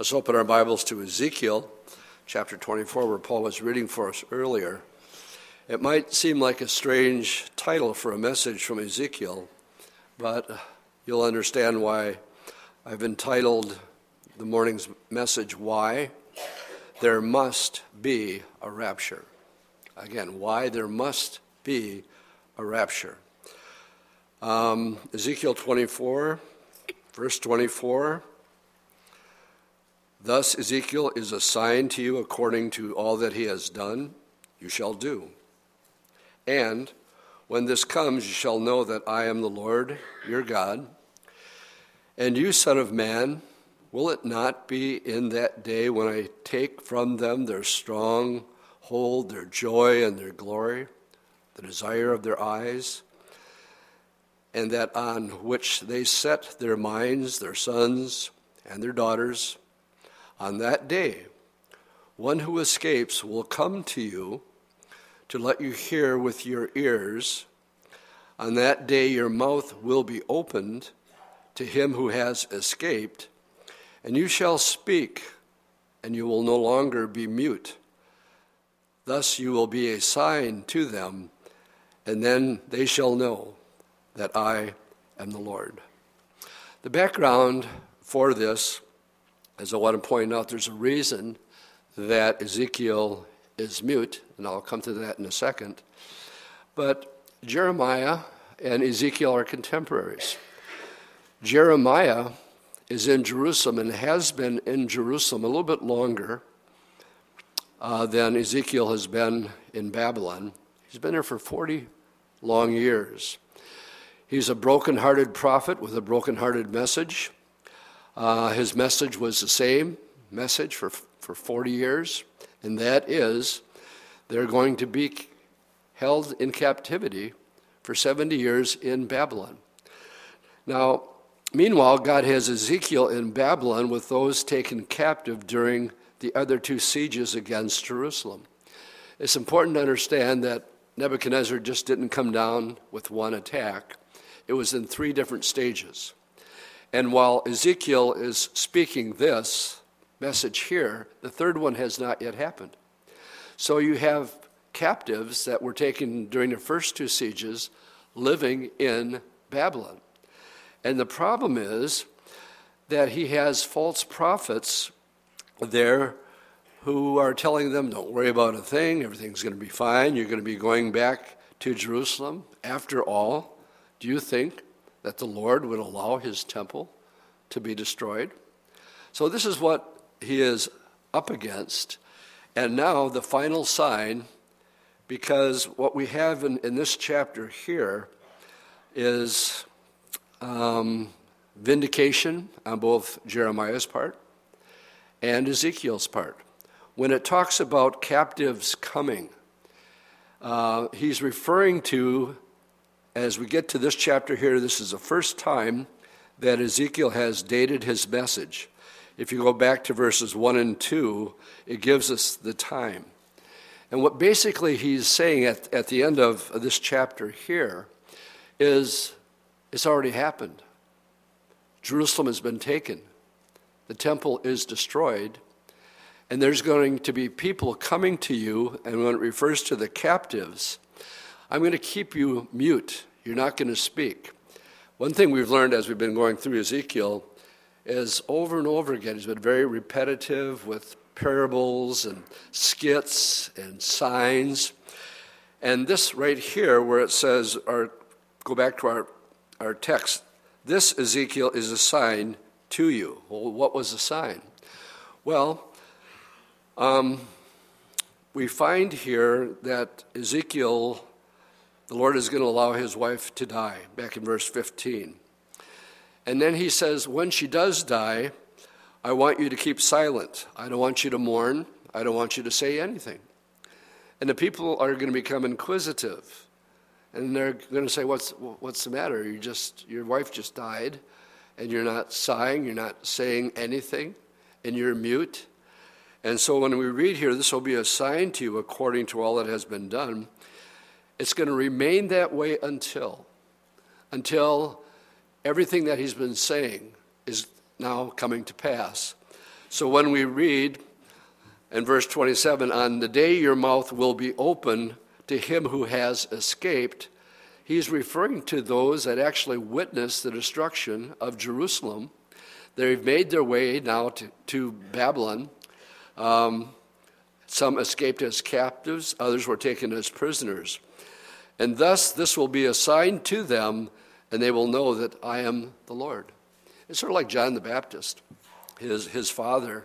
Let's open our Bibles to Ezekiel chapter 24, where Paul was reading for us earlier. It might seem like a strange title for a message from Ezekiel, but you'll understand why I've entitled the morning's message, Why There Must Be a Rapture. Again, why there must be a rapture. Um, Ezekiel 24, verse 24. Thus, Ezekiel is a sign to you according to all that he has done, you shall do. And when this comes, you shall know that I am the Lord your God. And you, Son of Man, will it not be in that day when I take from them their strong hold, their joy, and their glory, the desire of their eyes, and that on which they set their minds, their sons and their daughters? On that day, one who escapes will come to you to let you hear with your ears. On that day, your mouth will be opened to him who has escaped, and you shall speak, and you will no longer be mute. Thus, you will be a sign to them, and then they shall know that I am the Lord. The background for this as I want to point out, there's a reason that Ezekiel is mute, and I'll come to that in a second. But Jeremiah and Ezekiel are contemporaries. Jeremiah is in Jerusalem and has been in Jerusalem a little bit longer uh, than Ezekiel has been in Babylon. He's been there for 40 long years. He's a broken-hearted prophet with a broken-hearted message. Uh, his message was the same message for, for 40 years, and that is they're going to be held in captivity for 70 years in Babylon. Now, meanwhile, God has Ezekiel in Babylon with those taken captive during the other two sieges against Jerusalem. It's important to understand that Nebuchadnezzar just didn't come down with one attack, it was in three different stages. And while Ezekiel is speaking this message here, the third one has not yet happened. So you have captives that were taken during the first two sieges living in Babylon. And the problem is that he has false prophets there who are telling them, don't worry about a thing, everything's going to be fine, you're going to be going back to Jerusalem. After all, do you think that the Lord would allow his temple to be destroyed. So, this is what he is up against. And now, the final sign, because what we have in, in this chapter here is um, vindication on both Jeremiah's part and Ezekiel's part. When it talks about captives coming, uh, he's referring to as we get to this chapter here, this is the first time that Ezekiel has dated his message. If you go back to verses 1 and 2, it gives us the time. And what basically he's saying at, at the end of this chapter here is it's already happened. Jerusalem has been taken, the temple is destroyed, and there's going to be people coming to you, and when it refers to the captives, I'm going to keep you mute. You're not going to speak. One thing we've learned as we've been going through Ezekiel is over and over again, he's been very repetitive with parables and skits and signs. And this right here, where it says, our, go back to our, our text, this Ezekiel is a sign to you. Well, what was the sign? Well, um, we find here that Ezekiel the Lord is going to allow his wife to die, back in verse 15. And then he says, When she does die, I want you to keep silent. I don't want you to mourn. I don't want you to say anything. And the people are going to become inquisitive. And they're going to say, What's, what's the matter? You just, your wife just died, and you're not sighing, you're not saying anything, and you're mute. And so when we read here, this will be a sign to you according to all that has been done. It's going to remain that way until, until everything that he's been saying is now coming to pass. So when we read in verse 27, on the day your mouth will be open to him who has escaped, he's referring to those that actually witnessed the destruction of Jerusalem. They've made their way now to, to Babylon. Um, some escaped as captives, others were taken as prisoners. And thus, this will be a sign to them, and they will know that I am the Lord. It's sort of like John the Baptist. His, his father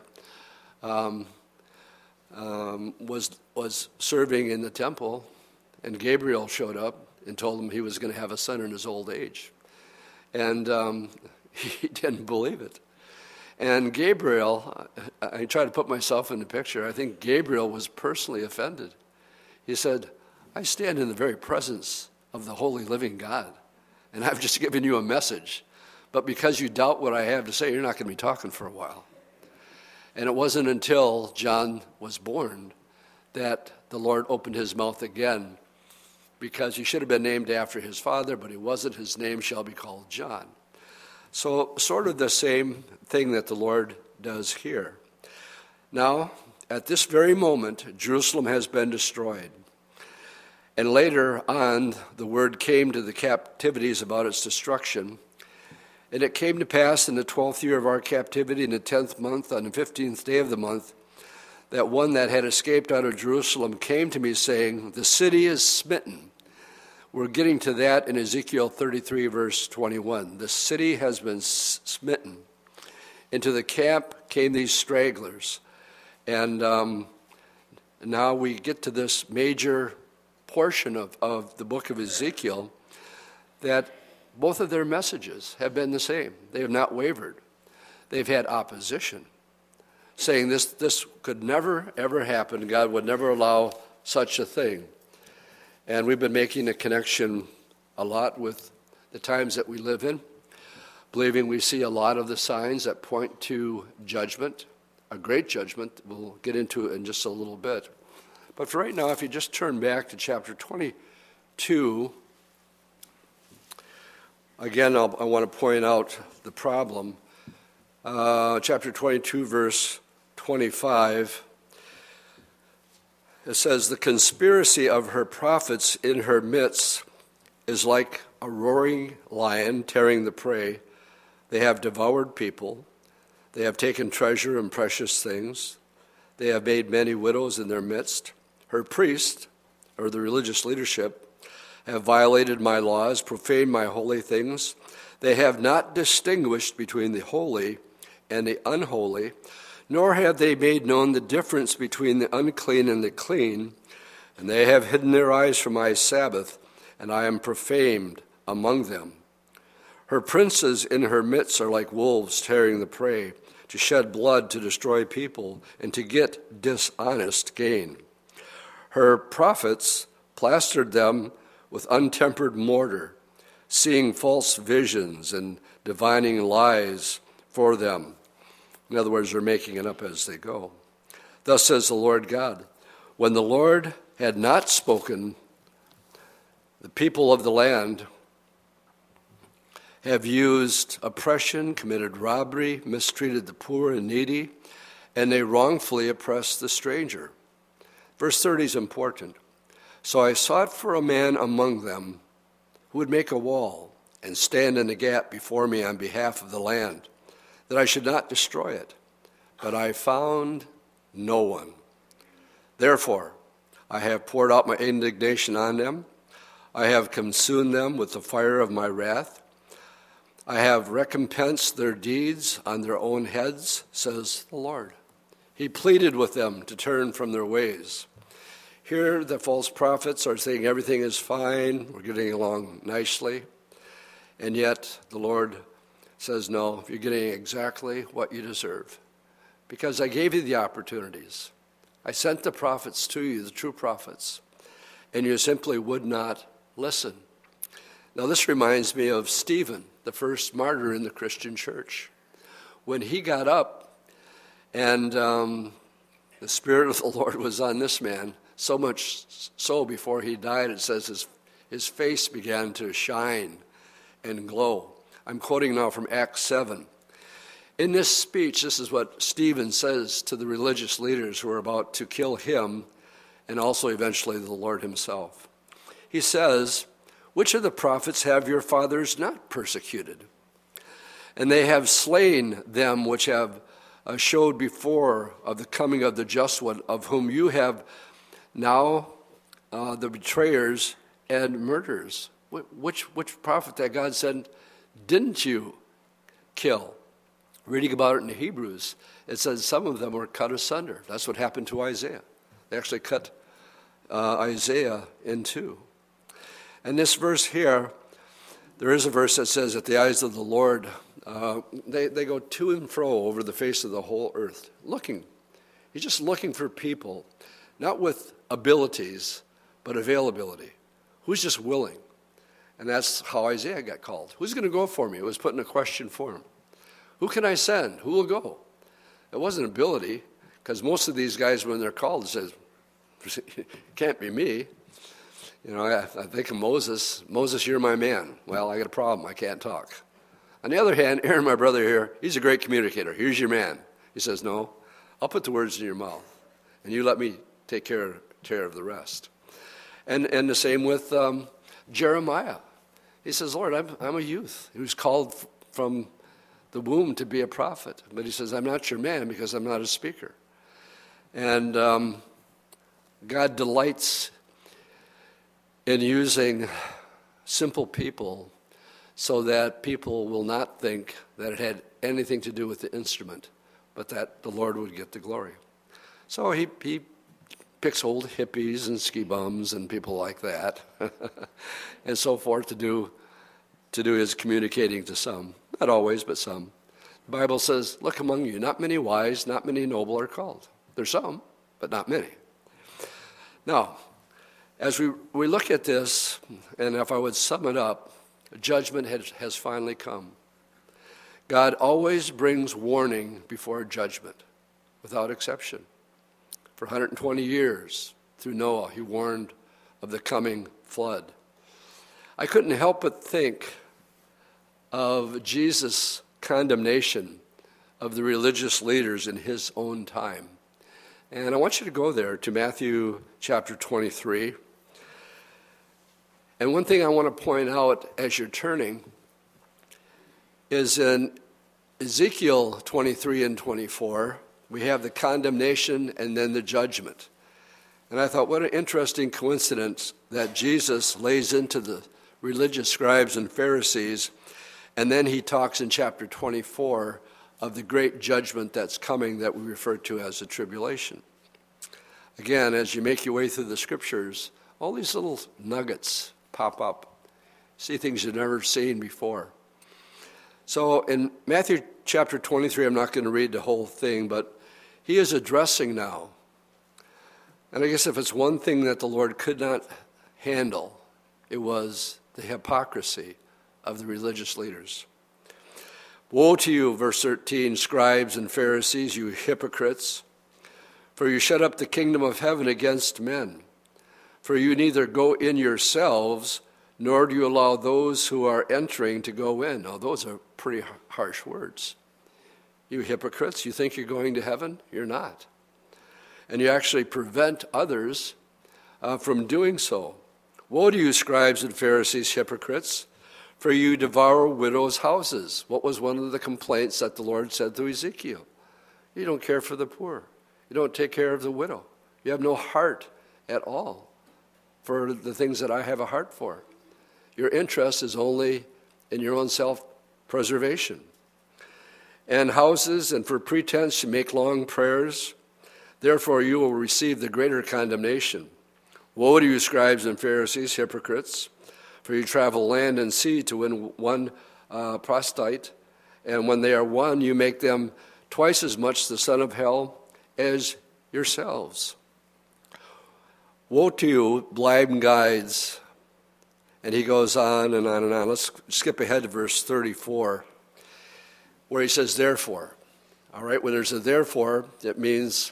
um, um, was, was serving in the temple, and Gabriel showed up and told him he was going to have a son in his old age. And um, he didn't believe it. And Gabriel, I, I try to put myself in the picture, I think Gabriel was personally offended. He said, I stand in the very presence of the holy living God, and I've just given you a message. But because you doubt what I have to say, you're not going to be talking for a while. And it wasn't until John was born that the Lord opened his mouth again because he should have been named after his father, but he wasn't. His name shall be called John. So, sort of the same thing that the Lord does here. Now, at this very moment, Jerusalem has been destroyed. And later on, the word came to the captivities about its destruction. And it came to pass in the twelfth year of our captivity, in the tenth month, on the fifteenth day of the month, that one that had escaped out of Jerusalem came to me, saying, The city is smitten. We're getting to that in Ezekiel 33, verse 21. The city has been smitten. Into the camp came these stragglers. And um, now we get to this major portion of, of the book of Ezekiel that both of their messages have been the same. They have not wavered. They've had opposition, saying this, this could never, ever happen. God would never allow such a thing. And we've been making a connection a lot with the times that we live in, believing we see a lot of the signs that point to judgment, a great judgment. We'll get into in just a little bit. But for right now, if you just turn back to chapter 22, Again, I'll, i want to point out the problem. Uh, chapter 22, verse 25. It says, The conspiracy of her prophets in her midst is like a roaring lion tearing the prey. They have devoured people. They have taken treasure and precious things. They have made many widows in their midst. Her priests, or the religious leadership, have violated my laws, profaned my holy things. They have not distinguished between the holy and the unholy, nor have they made known the difference between the unclean and the clean. And they have hidden their eyes from my Sabbath, and I am profaned among them. Her princes in her midst are like wolves tearing the prey, to shed blood to destroy people, and to get dishonest gain. Her prophets plastered them with untempered mortar, seeing false visions and divining lies for them. In other words, they're making it up as they go. Thus says the Lord God When the Lord had not spoken, the people of the land have used oppression, committed robbery, mistreated the poor and needy, and they wrongfully oppressed the stranger. Verse 30 is important. So I sought for a man among them who would make a wall and stand in the gap before me on behalf of the land, that I should not destroy it. But I found no one. Therefore, I have poured out my indignation on them. I have consumed them with the fire of my wrath. I have recompensed their deeds on their own heads, says the Lord. He pleaded with them to turn from their ways. Here, the false prophets are saying everything is fine, we're getting along nicely. And yet, the Lord says, No, you're getting exactly what you deserve. Because I gave you the opportunities. I sent the prophets to you, the true prophets, and you simply would not listen. Now, this reminds me of Stephen, the first martyr in the Christian church. When he got up and um, the Spirit of the Lord was on this man, so much so, before he died, it says his, his face began to shine and glow. I'm quoting now from Acts 7. In this speech, this is what Stephen says to the religious leaders who are about to kill him and also eventually the Lord himself. He says, Which of the prophets have your fathers not persecuted? And they have slain them which have uh, showed before of the coming of the just one, of whom you have now uh, the betrayers and murderers. Which, which prophet that God said, didn't you kill? Reading about it in the Hebrews, it says some of them were cut asunder. That's what happened to Isaiah. They actually cut uh, Isaiah in two. And this verse here, there is a verse that says, That the eyes of the Lord, uh, they, they go to and fro over the face of the whole earth, looking. He's just looking for people, not with abilities, but availability. Who's just willing? And that's how Isaiah got called. Who's going to go for me? It was putting a question for him. Who can I send? Who will go? It wasn't ability, because most of these guys, when they're called, says, "Can't be me." You know, I, I think of Moses. Moses, you're my man. Well, I got a problem. I can't talk. On the other hand, Aaron, my brother here, he's a great communicator. Here's your man. He says, "No, I'll put the words in your mouth, and you let me take care, care of the rest." And and the same with um, Jeremiah. He says, "Lord, I'm I'm a youth. Was called from the womb to be a prophet. But he says, I'm not your man because I'm not a speaker. And um, God delights in using simple people so that people will not think that it had anything to do with the instrument, but that the Lord would get the glory. So he, he picks old hippies and ski bums and people like that and so forth to do, to do his communicating to some. Not always, but some. The Bible says, Look among you, not many wise, not many noble are called. There's some, but not many. Now, as we, we look at this, and if I would sum it up, judgment has, has finally come. God always brings warning before judgment, without exception. For 120 years, through Noah, he warned of the coming flood. I couldn't help but think of Jesus' condemnation of the religious leaders in his own time. And I want you to go there to Matthew chapter 23. And one thing I want to point out as you're turning is in Ezekiel 23 and 24, we have the condemnation and then the judgment. And I thought, what an interesting coincidence that Jesus lays into the religious scribes and Pharisees and then he talks in chapter 24 of the great judgment that's coming that we refer to as the tribulation. Again, as you make your way through the scriptures, all these little nuggets pop up. See things you've never seen before. So in Matthew chapter 23, I'm not going to read the whole thing, but he is addressing now. And I guess if it's one thing that the Lord could not handle, it was the hypocrisy of the religious leaders. Woe to you, verse 13, scribes and Pharisees, you hypocrites, for you shut up the kingdom of heaven against men. For you neither go in yourselves, nor do you allow those who are entering to go in. Now, those are pretty harsh words. You hypocrites, you think you're going to heaven? You're not. And you actually prevent others uh, from doing so. Woe to you, scribes and Pharisees, hypocrites! For you devour widows' houses. What was one of the complaints that the Lord said to Ezekiel? You don't care for the poor. You don't take care of the widow. You have no heart at all for the things that I have a heart for. Your interest is only in your own self preservation. And houses, and for pretense you make long prayers. Therefore, you will receive the greater condemnation. Woe to you, scribes and Pharisees, hypocrites! For you travel land and sea to win one uh, proselyte, and when they are won, you make them twice as much the son of hell as yourselves. Woe to you, blind guides. And he goes on and on and on. Let's skip ahead to verse 34, where he says, Therefore. All right, when there's a therefore, it means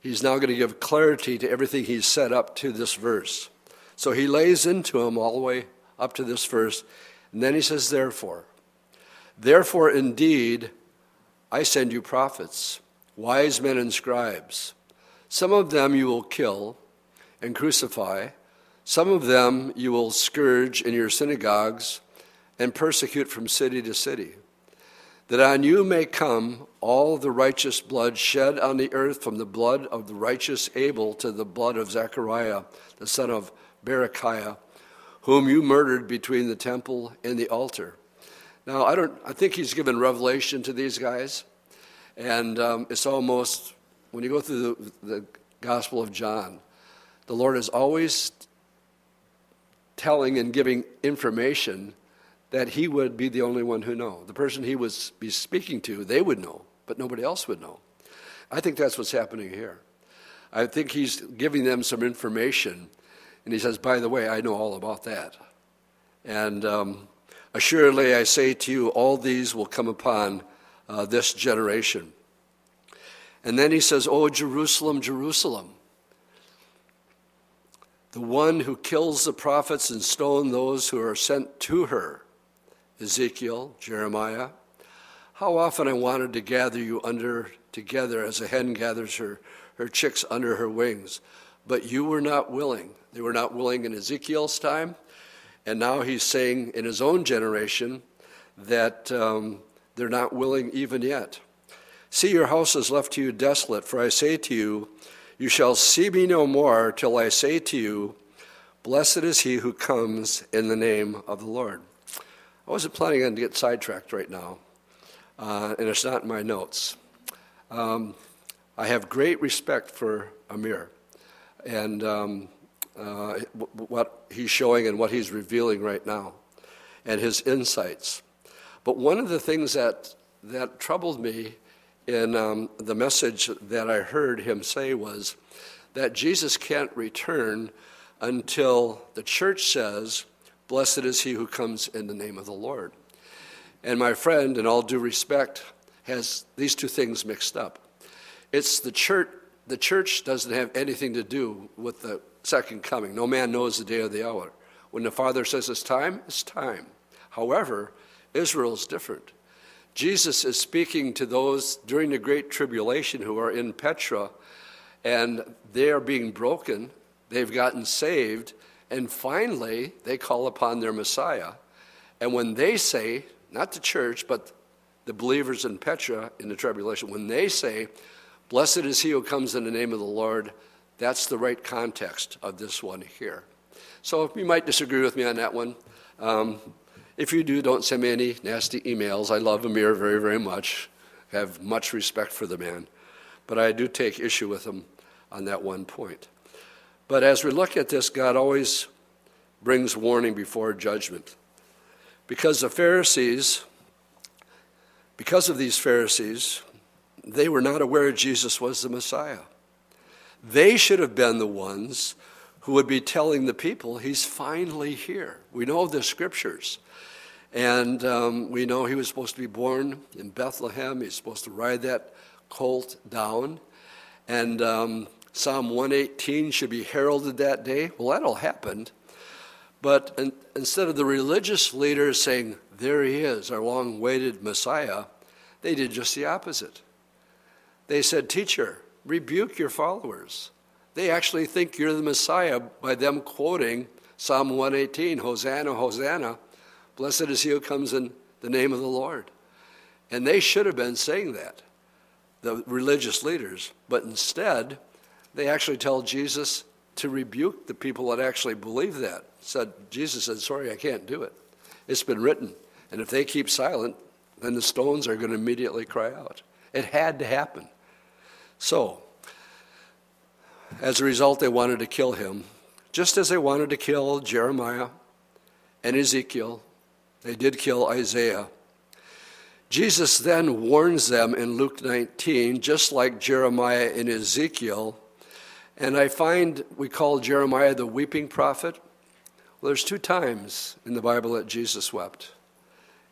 he's now going to give clarity to everything he's set up to this verse. So he lays into him all the way up to this verse. And then he says, Therefore. Therefore, indeed, I send you prophets, wise men and scribes. Some of them you will kill and crucify, some of them you will scourge in your synagogues and persecute from city to city, that on you may come all the righteous blood shed on the earth from the blood of the righteous Abel to the blood of Zechariah, the son of Berechiah, whom you murdered between the temple and the altar. Now, I, don't, I think he's given revelation to these guys, and um, it's almost, when you go through the, the Gospel of John, the Lord is always telling and giving information that he would be the only one who know. The person he was be speaking to, they would know, but nobody else would know. I think that's what's happening here. I think he's giving them some information, and he says, "By the way, I know all about that." And um, assuredly, I say to you, all these will come upon uh, this generation. And then he says, "Oh Jerusalem, Jerusalem." The one who kills the prophets and stone those who are sent to her. Ezekiel, Jeremiah. How often I wanted to gather you under together as a hen gathers her, her chicks under her wings, but you were not willing. They were not willing in Ezekiel's time, and now he's saying in his own generation that um, they're not willing even yet. See, your house is left to you desolate, for I say to you, you shall see me no more till I say to you, Blessed is he who comes in the name of the Lord. I wasn't planning on to get sidetracked right now, uh, and it's not in my notes. Um, I have great respect for Amir and um, uh, what he's showing and what he's revealing right now, and his insights. But one of the things that that troubled me in um, the message that I heard him say was that Jesus can't return until the church says, Blessed is he who comes in the name of the Lord. And my friend, in all due respect, has these two things mixed up. It's the church, the church doesn't have anything to do with the second coming. No man knows the day or the hour. When the Father says it's time, it's time. However, Israel is different. Jesus is speaking to those during the Great Tribulation who are in Petra, and they are being broken. They've gotten saved, and finally they call upon their Messiah. And when they say, not the church, but the believers in Petra in the tribulation, when they say, Blessed is he who comes in the name of the Lord, that's the right context of this one here. So you might disagree with me on that one. Um, if you do, don't send me any nasty emails. I love Amir very, very much. I have much respect for the man. But I do take issue with him on that one point. But as we look at this, God always brings warning before judgment. Because the Pharisees, because of these Pharisees, they were not aware Jesus was the Messiah. They should have been the ones who would be telling the people, He's finally here. We know the scriptures. And um, we know he was supposed to be born in Bethlehem. He's supposed to ride that colt down. And um, Psalm 118 should be heralded that day. Well, that all happened. But in, instead of the religious leaders saying, There he is, our long awaited Messiah, they did just the opposite. They said, Teacher, rebuke your followers. They actually think you're the Messiah by them quoting Psalm 118 Hosanna, Hosanna. Blessed is he who comes in the name of the Lord. And they should have been saying that, the religious leaders. But instead, they actually tell Jesus to rebuke the people that actually believe that. Said Jesus said, "Sorry, I can't do it. It's been written, and if they keep silent, then the stones are going to immediately cry out." It had to happen. So, as a result, they wanted to kill him, just as they wanted to kill Jeremiah and Ezekiel they did kill Isaiah. Jesus then warns them in Luke 19, just like Jeremiah and Ezekiel. And I find we call Jeremiah the weeping prophet. Well, there's two times in the Bible that Jesus wept,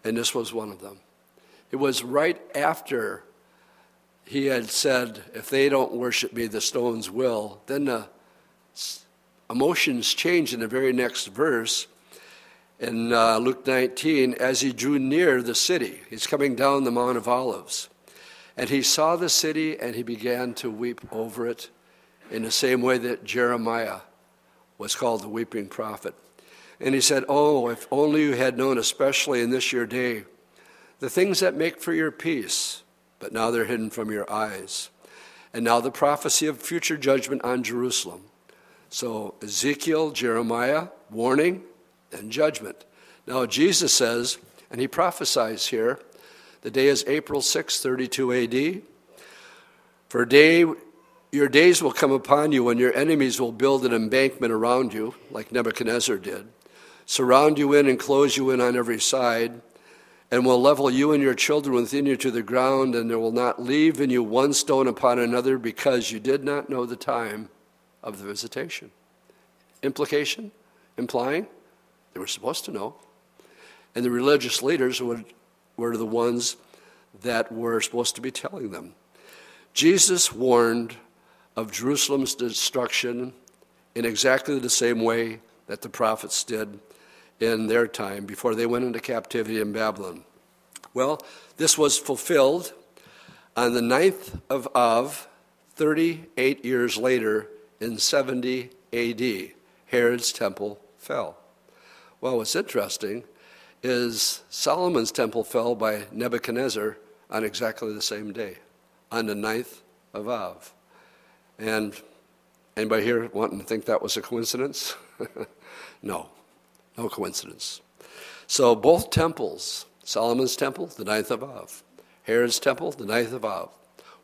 and this was one of them. It was right after he had said, If they don't worship me, the stones will. Then the emotions change in the very next verse in uh, Luke 19 as he drew near the city. He's coming down the Mount of Olives. And he saw the city and he began to weep over it in the same way that Jeremiah was called the weeping prophet. And he said, Oh, if only you had known, especially in this your day, the things that make for your peace, but now they're hidden from your eyes. And now the prophecy of future judgment on Jerusalem. So Ezekiel, Jeremiah, warning, and judgment. Now Jesus says, and he prophesies here, the day is April 6, 32 AD. For day, your days will come upon you when your enemies will build an embankment around you, like Nebuchadnezzar did, surround you in and close you in on every side, and will level you and your children within you to the ground, and there will not leave in you one stone upon another because you did not know the time of the visitation. Implication? Implying? They were supposed to know. And the religious leaders would were the ones that were supposed to be telling them. Jesus warned of Jerusalem's destruction in exactly the same way that the prophets did in their time before they went into captivity in Babylon. Well, this was fulfilled on the ninth of Av, 38 years later, in 70 AD. Herod's temple fell. Well, what's interesting is Solomon's temple fell by Nebuchadnezzar on exactly the same day, on the ninth of Av. And anybody here wanting to think that was a coincidence? no, no coincidence. So both temples, Solomon's temple, the ninth of Av, Herod's temple, the ninth of Av,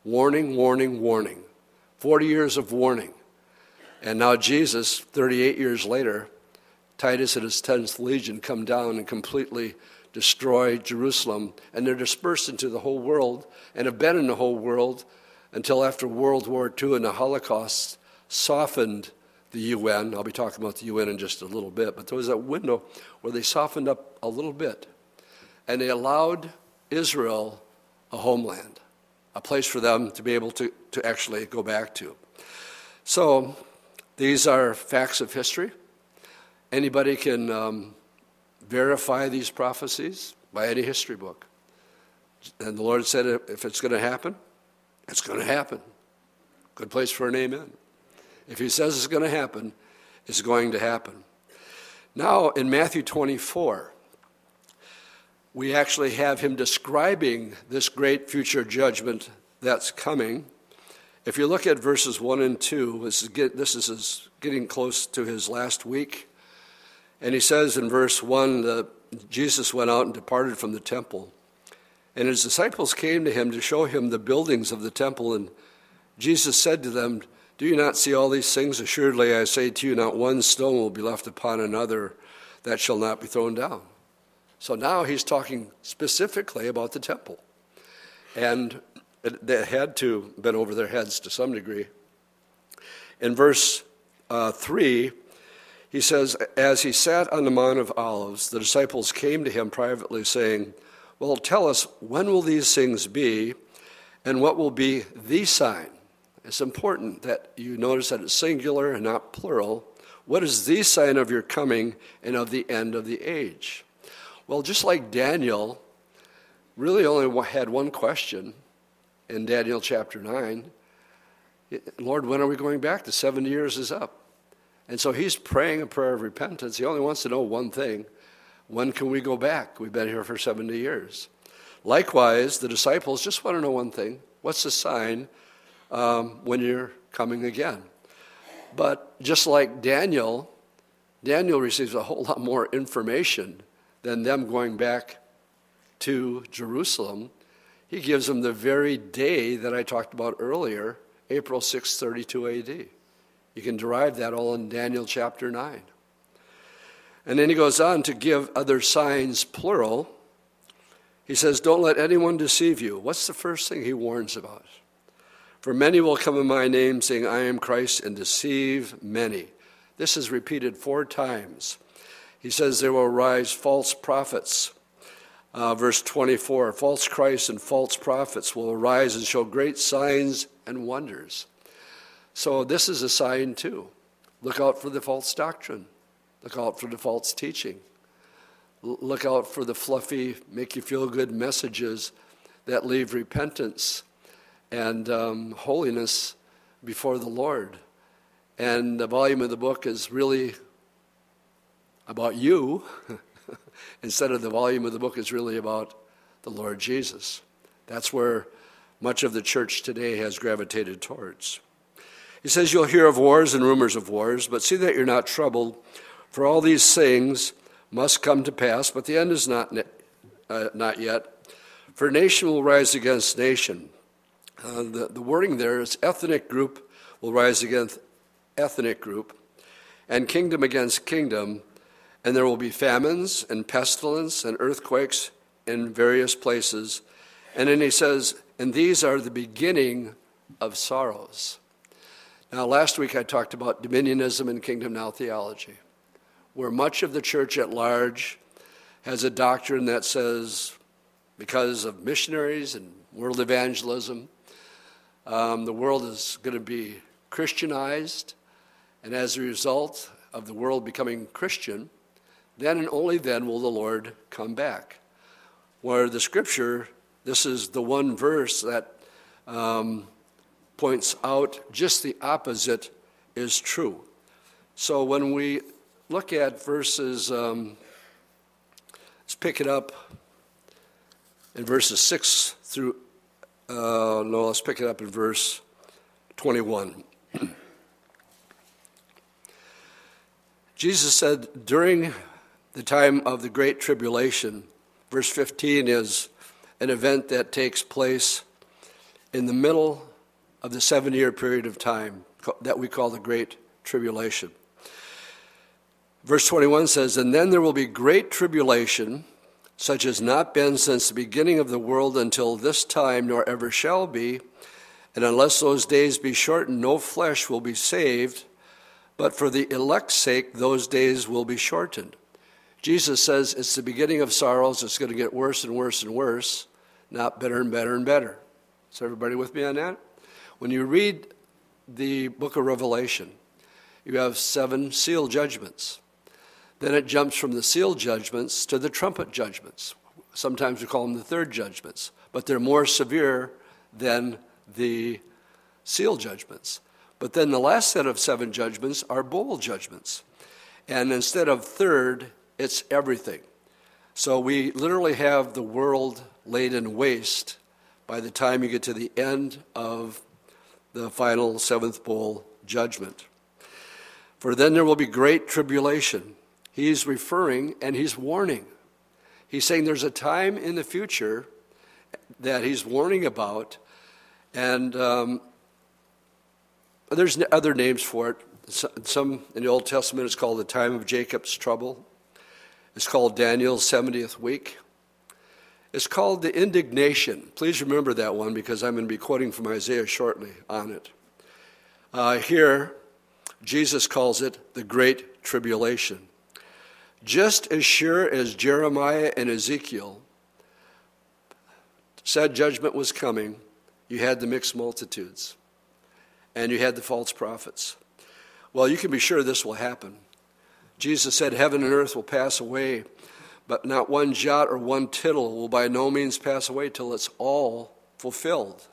warning, warning, warning. 40 years of warning. And now Jesus, 38 years later, Titus and his 10th Legion come down and completely destroy Jerusalem. And they're dispersed into the whole world and have been in the whole world until after World War II and the Holocaust softened the UN. I'll be talking about the UN in just a little bit, but there was that window where they softened up a little bit and they allowed Israel a homeland, a place for them to be able to, to actually go back to. So these are facts of history. Anybody can um, verify these prophecies by any history book. And the Lord said, if it's going to happen, it's going to happen. Good place for an amen. If He says it's going to happen, it's going to happen. Now, in Matthew 24, we actually have Him describing this great future judgment that's coming. If you look at verses 1 and 2, this is, this is getting close to his last week. And he says in verse 1 that Jesus went out and departed from the temple. And his disciples came to him to show him the buildings of the temple. And Jesus said to them, Do you not see all these things? Assuredly, I say to you, not one stone will be left upon another that shall not be thrown down. So now he's talking specifically about the temple. And it, had to been over their heads to some degree. In verse uh, 3, he says, As he sat on the Mount of Olives, the disciples came to him privately, saying, Well, tell us, when will these things be, and what will be the sign? It's important that you notice that it's singular and not plural. What is the sign of your coming and of the end of the age? Well, just like Daniel really only had one question in Daniel chapter 9 Lord, when are we going back? The 70 years is up. And so he's praying a prayer of repentance. He only wants to know one thing when can we go back? We've been here for 70 years. Likewise, the disciples just want to know one thing what's the sign um, when you're coming again? But just like Daniel, Daniel receives a whole lot more information than them going back to Jerusalem. He gives them the very day that I talked about earlier, April 6, 32 AD. You can derive that all in Daniel chapter 9. And then he goes on to give other signs, plural. He says, Don't let anyone deceive you. What's the first thing he warns about? For many will come in my name, saying, I am Christ, and deceive many. This is repeated four times. He says, There will arise false prophets. Uh, verse 24 False Christs and false prophets will arise and show great signs and wonders. So this is a sign too. Look out for the false doctrine. Look out for the false teaching. Look out for the fluffy, make you feel good messages that leave repentance and um, holiness before the Lord. And the volume of the book is really about you, instead of the volume of the book is really about the Lord Jesus. That's where much of the church today has gravitated towards. He says, You'll hear of wars and rumors of wars, but see that you're not troubled, for all these things must come to pass, but the end is not, uh, not yet. For nation will rise against nation. Uh, the, the wording there is ethnic group will rise against ethnic group, and kingdom against kingdom, and there will be famines and pestilence and earthquakes in various places. And then he says, and these are the beginning of sorrows. Now, last week I talked about dominionism and kingdom now theology, where much of the church at large has a doctrine that says because of missionaries and world evangelism, um, the world is going to be Christianized, and as a result of the world becoming Christian, then and only then will the Lord come back. Where the scripture, this is the one verse that um, points out just the opposite is true. So when we look at verses, um, let's pick it up in verses 6 through, uh, no, let's pick it up in verse 21. Jesus said, during the time of the Great Tribulation, verse 15 is an event that takes place in the middle of the seven year period of time that we call the Great Tribulation. Verse 21 says, And then there will be great tribulation, such as not been since the beginning of the world until this time, nor ever shall be. And unless those days be shortened, no flesh will be saved, but for the elect's sake, those days will be shortened. Jesus says it's the beginning of sorrows, it's going to get worse and worse and worse, not better and better and better. Is everybody with me on that? When you read the book of Revelation, you have seven seal judgments. Then it jumps from the seal judgments to the trumpet judgments. Sometimes we call them the third judgments, but they're more severe than the seal judgments. But then the last set of seven judgments are bowl judgments. And instead of third, it's everything. So we literally have the world laid in waste by the time you get to the end of the final seventh bowl judgment. For then there will be great tribulation. He's referring and he's warning. He's saying there's a time in the future that he's warning about, and um, there's other names for it. Some in the Old Testament it's called the time of Jacob's trouble. It's called Daniel's 70th week. It's called the indignation. Please remember that one because I'm going to be quoting from Isaiah shortly on it. Uh, here, Jesus calls it the Great Tribulation. Just as sure as Jeremiah and Ezekiel said judgment was coming, you had the mixed multitudes and you had the false prophets. Well, you can be sure this will happen. Jesus said, Heaven and earth will pass away, but not one jot or one tittle will by no means pass away till it's all fulfilled.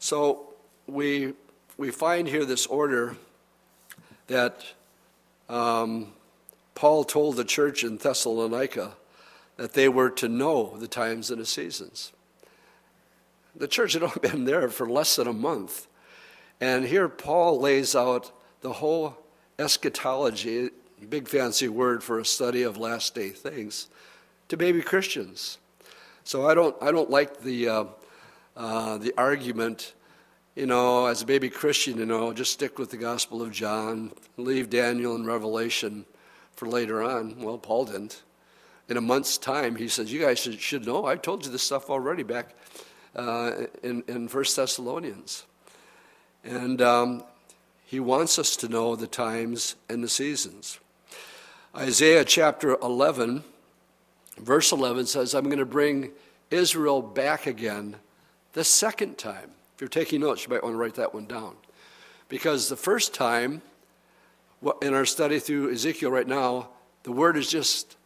So we, we find here this order that um, Paul told the church in Thessalonica that they were to know the times and the seasons. The church had only been there for less than a month. And here Paul lays out the whole eschatology big fancy word for a study of last day things, to baby Christians. So I don't, I don't like the, uh, uh, the argument, you know, as a baby Christian, you know, just stick with the Gospel of John, leave Daniel and Revelation for later on. Well, Paul didn't. In a month's time, he says, You guys should, should know. I told you this stuff already back uh, in, in 1 Thessalonians. And um, he wants us to know the times and the seasons. Isaiah chapter 11, verse 11 says, I'm going to bring Israel back again the second time. If you're taking notes, you might want to write that one down. Because the first time, in our study through Ezekiel right now, the word is just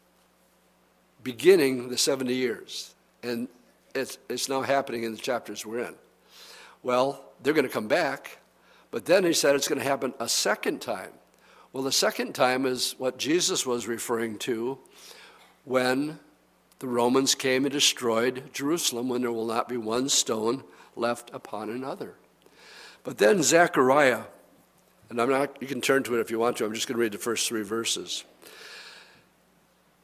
beginning the 70 years. And it's, it's now happening in the chapters we're in. Well, they're going to come back, but then he said it's going to happen a second time. Well, the second time is what Jesus was referring to when the Romans came and destroyed Jerusalem, when there will not be one stone left upon another. But then Zechariah, and I'm not, you can turn to it if you want to, I'm just going to read the first three verses.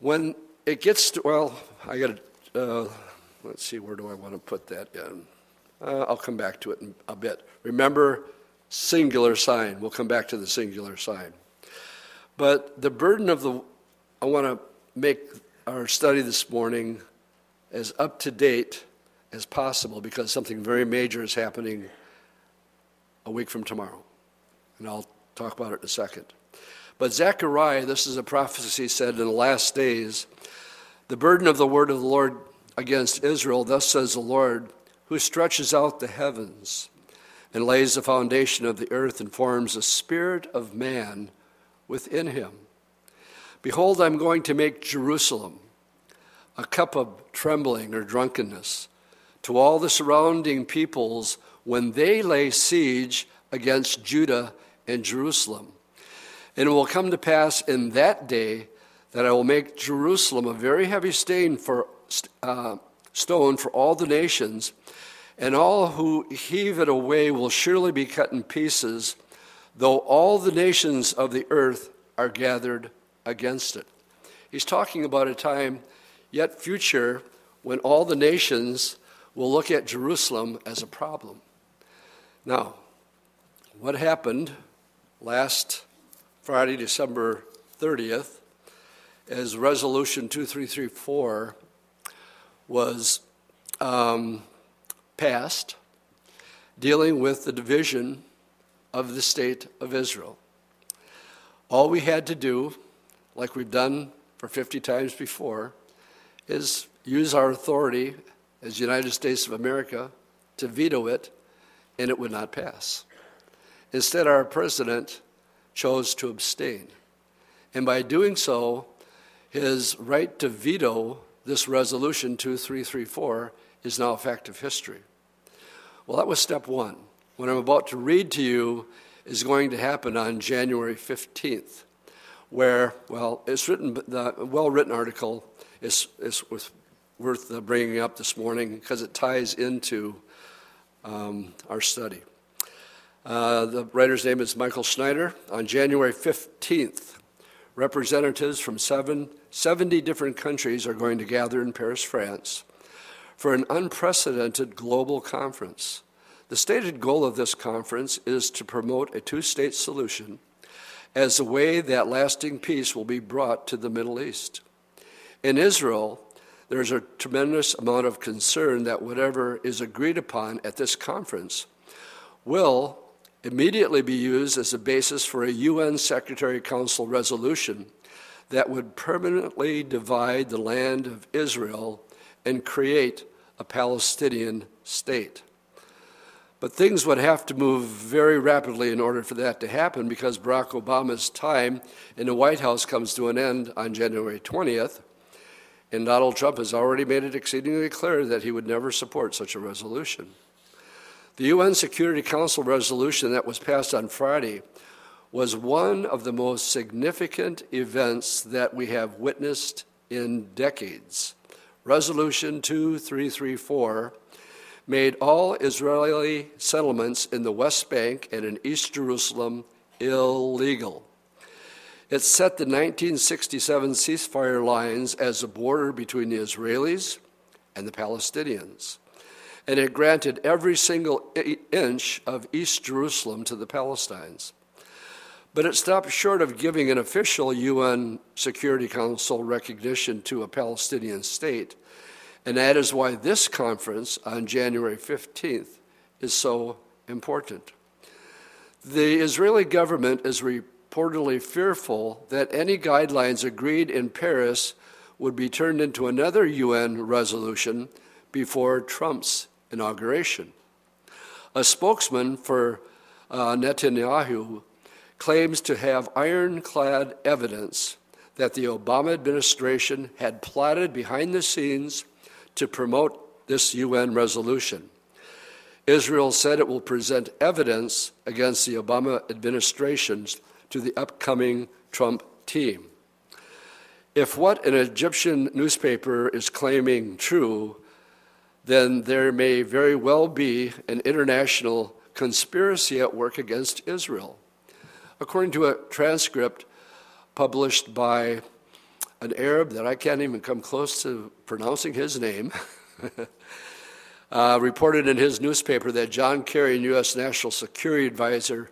When it gets to, well, I got to, uh, let's see, where do I want to put that in? Uh, I'll come back to it in a bit. Remember, singular sign. We'll come back to the singular sign. But the burden of the, I want to make our study this morning as up to date as possible because something very major is happening a week from tomorrow. And I'll talk about it in a second. But Zechariah, this is a prophecy said in the last days, the burden of the word of the Lord against Israel, thus says the Lord, who stretches out the heavens and lays the foundation of the earth and forms the spirit of man within him. Behold, I'm going to make Jerusalem a cup of trembling or drunkenness to all the surrounding peoples when they lay siege against Judah and Jerusalem. And it will come to pass in that day that I will make Jerusalem a very heavy stain for, uh, stone for all the nations, and all who heave it away will surely be cut in pieces though all the nations of the earth are gathered against it. He's talking about a time yet future when all the nations will look at Jerusalem as a problem. Now, what happened last Friday, December 30th, as Resolution 2334 was um, passed, dealing with the division of the state of Israel. All we had to do, like we've done for 50 times before, is use our authority as the United States of America to veto it, and it would not pass. Instead, our president chose to abstain. And by doing so, his right to veto this resolution 2334 is now a fact of history. Well, that was step one what I'm about to read to you is going to happen on January 15th, where, well, it's written, the well written article is, is worth bringing up this morning because it ties into um, our study. Uh, the writer's name is Michael Snyder. On January 15th, representatives from seven, 70 different countries are going to gather in Paris, France, for an unprecedented global conference the stated goal of this conference is to promote a two state solution as a way that lasting peace will be brought to the Middle East. In Israel, there's a tremendous amount of concern that whatever is agreed upon at this conference will immediately be used as a basis for a UN Secretary Council resolution that would permanently divide the land of Israel and create a Palestinian state. But things would have to move very rapidly in order for that to happen because Barack Obama's time in the White House comes to an end on January 20th. And Donald Trump has already made it exceedingly clear that he would never support such a resolution. The UN Security Council resolution that was passed on Friday was one of the most significant events that we have witnessed in decades. Resolution 2334 made all Israeli settlements in the West Bank and in East Jerusalem illegal. It set the 1967 ceasefire lines as a border between the Israelis and the Palestinians. And it granted every single inch of East Jerusalem to the Palestinians. But it stopped short of giving an official UN Security Council recognition to a Palestinian state and that is why this conference on January 15th is so important. The Israeli government is reportedly fearful that any guidelines agreed in Paris would be turned into another UN resolution before Trump's inauguration. A spokesman for uh, Netanyahu claims to have ironclad evidence that the Obama administration had plotted behind the scenes to promote this UN resolution. Israel said it will present evidence against the Obama administration to the upcoming Trump team. If what an Egyptian newspaper is claiming true, then there may very well be an international conspiracy at work against Israel. According to a transcript published by an Arab that I can't even come close to pronouncing his name, uh, reported in his newspaper that John Kerry and U.S. National Security Advisor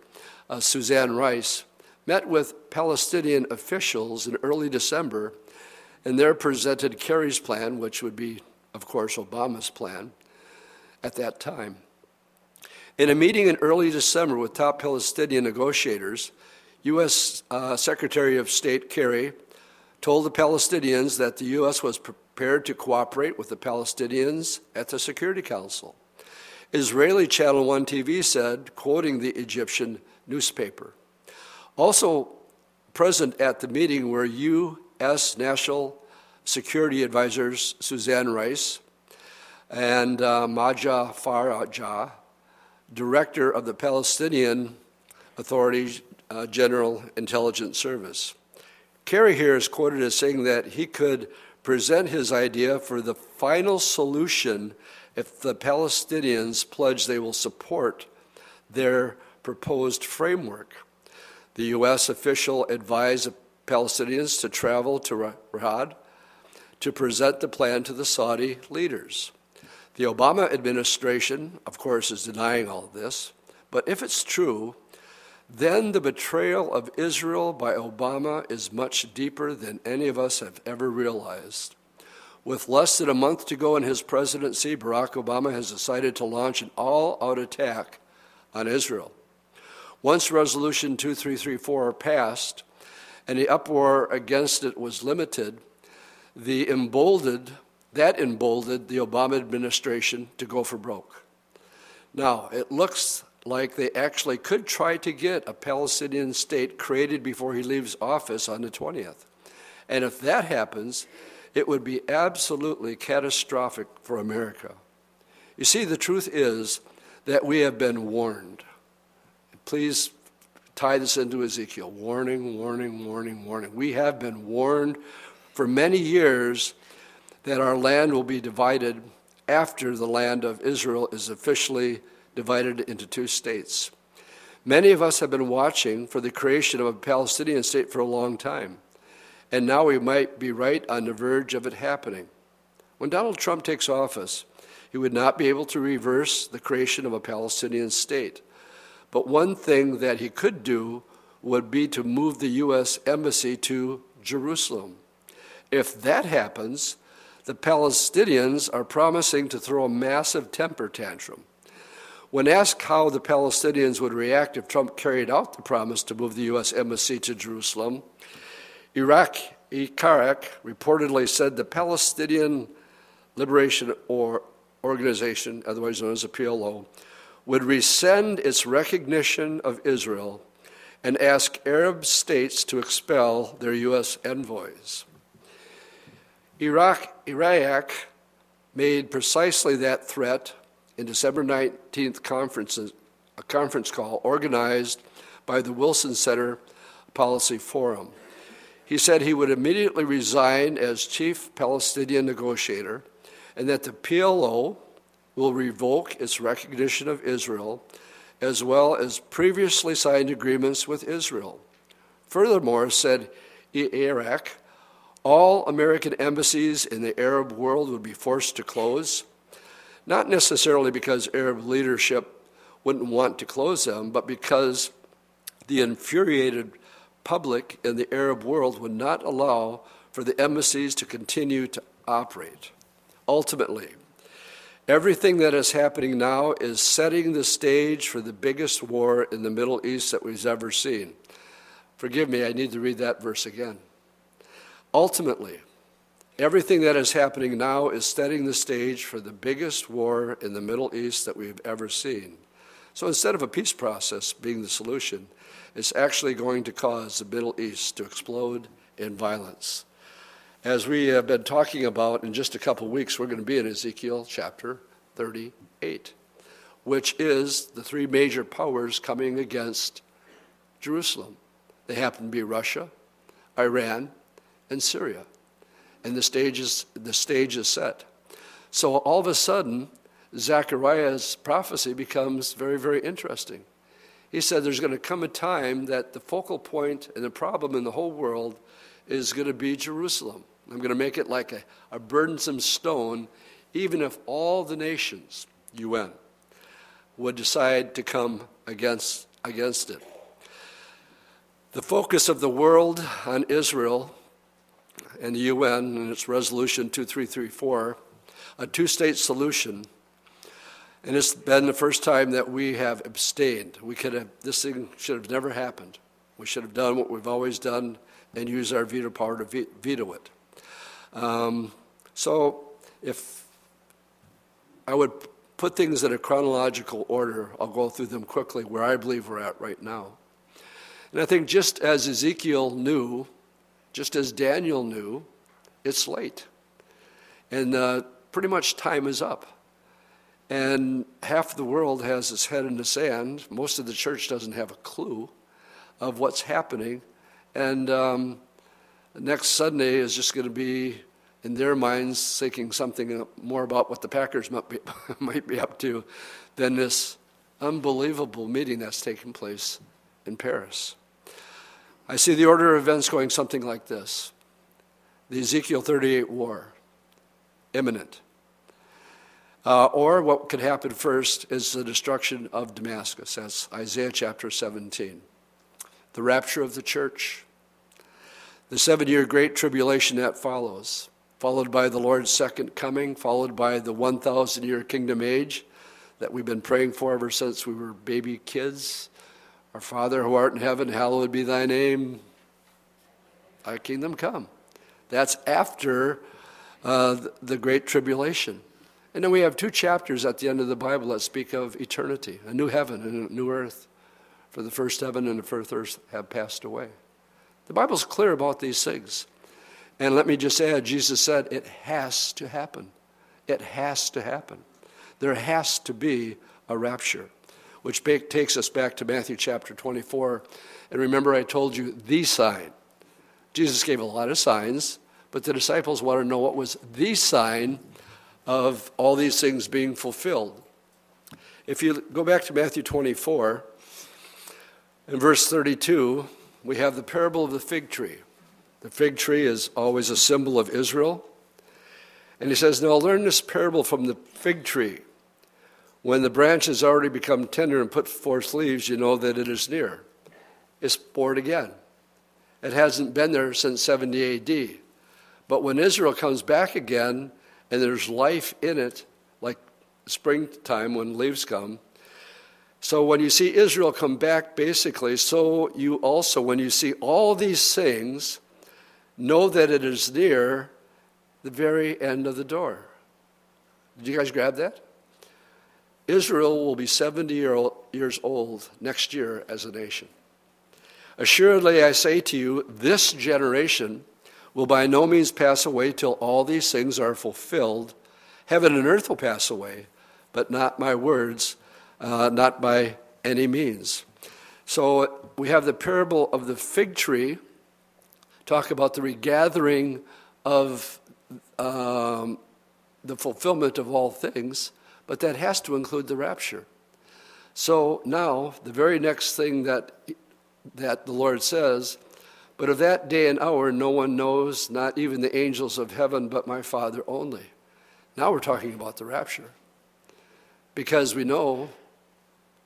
uh, Suzanne Rice met with Palestinian officials in early December and there presented Kerry's plan, which would be, of course, Obama's plan at that time. In a meeting in early December with top Palestinian negotiators, U.S. Uh, Secretary of State Kerry told the Palestinians that the U.S. was prepared to cooperate with the Palestinians at the Security Council. Israeli Channel 1 TV said, quoting the Egyptian newspaper. Also present at the meeting were U.S. National Security Advisors Suzanne Rice and uh, Maja Faraja, director of the Palestinian Authority uh, General Intelligence Service. Kerry here is quoted as saying that he could present his idea for the final solution if the Palestinians pledge they will support their proposed framework. The U.S. official advised Palestinians to travel to Riyadh to present the plan to the Saudi leaders. The Obama administration, of course, is denying all this, but if it's true, then the betrayal of Israel by Obama is much deeper than any of us have ever realized. With less than a month to go in his presidency, Barack Obama has decided to launch an all out attack on Israel. Once Resolution 2334 passed and the uproar against it was limited, the emboldened, that emboldened the Obama administration to go for broke. Now, it looks like they actually could try to get a Palestinian state created before he leaves office on the 20th. And if that happens, it would be absolutely catastrophic for America. You see, the truth is that we have been warned. Please tie this into Ezekiel warning, warning, warning, warning. We have been warned for many years that our land will be divided after the land of Israel is officially divided into two states. Many of us have been watching for the creation of a Palestinian state for a long time, and now we might be right on the verge of it happening. When Donald Trump takes office, he would not be able to reverse the creation of a Palestinian state. But one thing that he could do would be to move the U.S. Embassy to Jerusalem. If that happens, the Palestinians are promising to throw a massive temper tantrum. When asked how the Palestinians would react if Trump carried out the promise to move the U.S. embassy to Jerusalem, Iraq Ikarak reportedly said the Palestinian Liberation or Organization, otherwise known as the PLO, would rescind its recognition of Israel and ask Arab states to expel their U.S. envoys. Erekat, Erekat made precisely that threat in December 19th conference, a conference call organized by the Wilson Center Policy Forum. He said he would immediately resign as chief Palestinian negotiator and that the PLO will revoke its recognition of Israel as well as previously signed agreements with Israel. Furthermore, said Erekat, all American embassies in the Arab world would be forced to close not necessarily because Arab leadership wouldn't want to close them, but because the infuriated public in the Arab world would not allow for the embassies to continue to operate. Ultimately, everything that is happening now is setting the stage for the biggest war in the Middle East that we've ever seen. Forgive me, I need to read that verse again. Ultimately, Everything that is happening now is setting the stage for the biggest war in the Middle East that we've ever seen. So instead of a peace process being the solution, it's actually going to cause the Middle East to explode in violence. As we have been talking about in just a couple weeks, we're going to be in Ezekiel chapter 38. which is the three major powers coming against Jerusalem. They happen to be Russia, Iran, and Syria. And the stage is, the stage is set. So all of a sudden, Zechariah's prophecy becomes very, very interesting. He said there's going to come a time that the focal point and the problem in the whole world is going to be Jerusalem. I'm going to make it like a, a burdensome stone, even if all the nations, UN, would decide to come against, against it. The focus of the world on Israel and the UN and its resolution 2334, a two state solution. And it's been the first time that we have abstained. We could have, this thing should have never happened. We should have done what we've always done and use our veto power to veto it. Um, so, if I would put things in a chronological order, I'll go through them quickly where I believe we're at right now. And I think just as Ezekiel knew, just as Daniel knew, it's late. And uh, pretty much time is up. And half the world has its head in the sand. Most of the church doesn't have a clue of what's happening. And um, next Sunday is just going to be, in their minds, thinking something more about what the Packers might be, might be up to than this unbelievable meeting that's taking place in Paris. I see the order of events going something like this the Ezekiel 38 war, imminent. Uh, or what could happen first is the destruction of Damascus. That's Isaiah chapter 17. The rapture of the church, the seven year great tribulation that follows, followed by the Lord's second coming, followed by the 1,000 year kingdom age that we've been praying for ever since we were baby kids. Our Father who art in heaven, hallowed be thy name. Thy kingdom come. That's after uh, the Great Tribulation. And then we have two chapters at the end of the Bible that speak of eternity a new heaven and a new earth. For the first heaven and the first earth have passed away. The Bible's clear about these things. And let me just add Jesus said it has to happen. It has to happen. There has to be a rapture which takes us back to Matthew chapter 24. And remember, I told you the sign. Jesus gave a lot of signs, but the disciples want to know what was the sign of all these things being fulfilled. If you go back to Matthew 24, in verse 32, we have the parable of the fig tree. The fig tree is always a symbol of Israel. And he says, Now learn this parable from the fig tree. When the branch has already become tender and put forth leaves, you know that it is near. It's born again. It hasn't been there since 70 AD. But when Israel comes back again and there's life in it, like springtime when leaves come, so when you see Israel come back, basically, so you also, when you see all these things, know that it is near the very end of the door. Did you guys grab that? Israel will be 70 years old next year as a nation. Assuredly, I say to you, this generation will by no means pass away till all these things are fulfilled. Heaven and earth will pass away, but not my words, uh, not by any means. So we have the parable of the fig tree, talk about the regathering of um, the fulfillment of all things but that has to include the rapture. So now, the very next thing that, that the Lord says, but of that day and hour no one knows, not even the angels of heaven, but my Father only. Now we're talking about the rapture. Because we know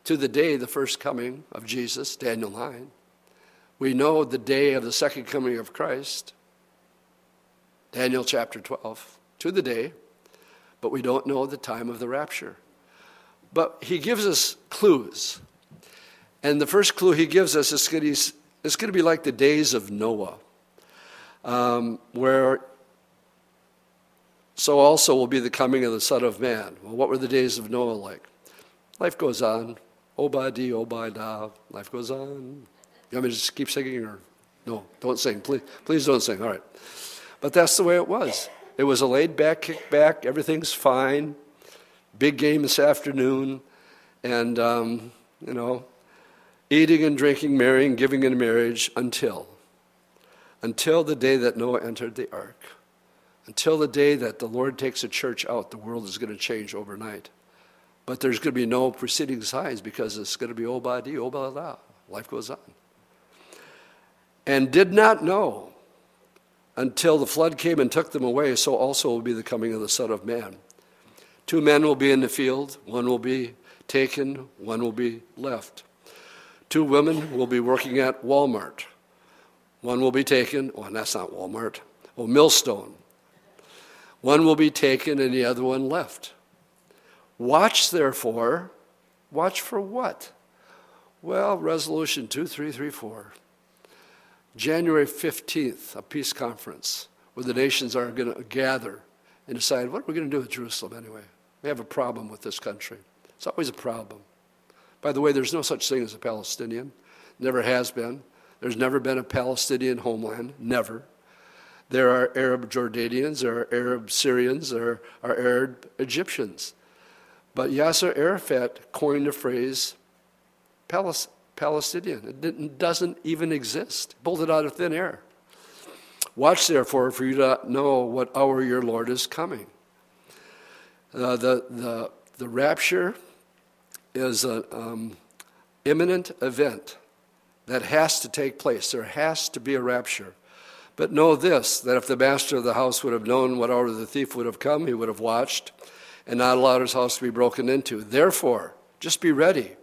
to the day the first coming of Jesus, Daniel 9, we know the day of the second coming of Christ, Daniel chapter 12, to the day but we don't know the time of the rapture. But he gives us clues. And the first clue he gives us is going to, it's going to be like the days of Noah, um, where so also will be the coming of the Son of Man. Well, what were the days of Noah like? Life goes on. Obadi, Obada. Life goes on. You want me to just keep singing or no? Don't sing. Please, please don't sing. All right. But that's the way it was. It was a laid back kickback, everything's fine. Big game this afternoon. and, um, you know, eating and drinking, marrying, giving in marriage until, until the day that Noah entered the ark. Until the day that the Lord takes a church out, the world is going to change overnight. But there's going to be no preceding signs because it's going to be obadi, obala. Life goes on. And did not know until the flood came and took them away, so also will be the coming of the Son of Man. Two men will be in the field, one will be taken, one will be left. Two women will be working at Walmart. One will be taken, oh, that's not Walmart, oh, Millstone. One will be taken and the other one left. Watch, therefore. Watch for what? Well, resolution 2334. January 15th, a peace conference where the nations are going to gather and decide what are we going to do with Jerusalem anyway? We have a problem with this country. It's always a problem. By the way, there's no such thing as a Palestinian. Never has been. There's never been a Palestinian homeland. Never. There are Arab Jordanians, there are Arab Syrians, there are Arab Egyptians. But Yasser Arafat coined the phrase Palestinian. It doesn't even exist. It out of thin air. Watch therefore, for you to know what hour your Lord is coming. Uh, the, the, the rapture is an um, imminent event that has to take place. There has to be a rapture. But know this that if the master of the house would have known what hour the thief would have come, he would have watched and not allowed his house to be broken into. Therefore, just be ready,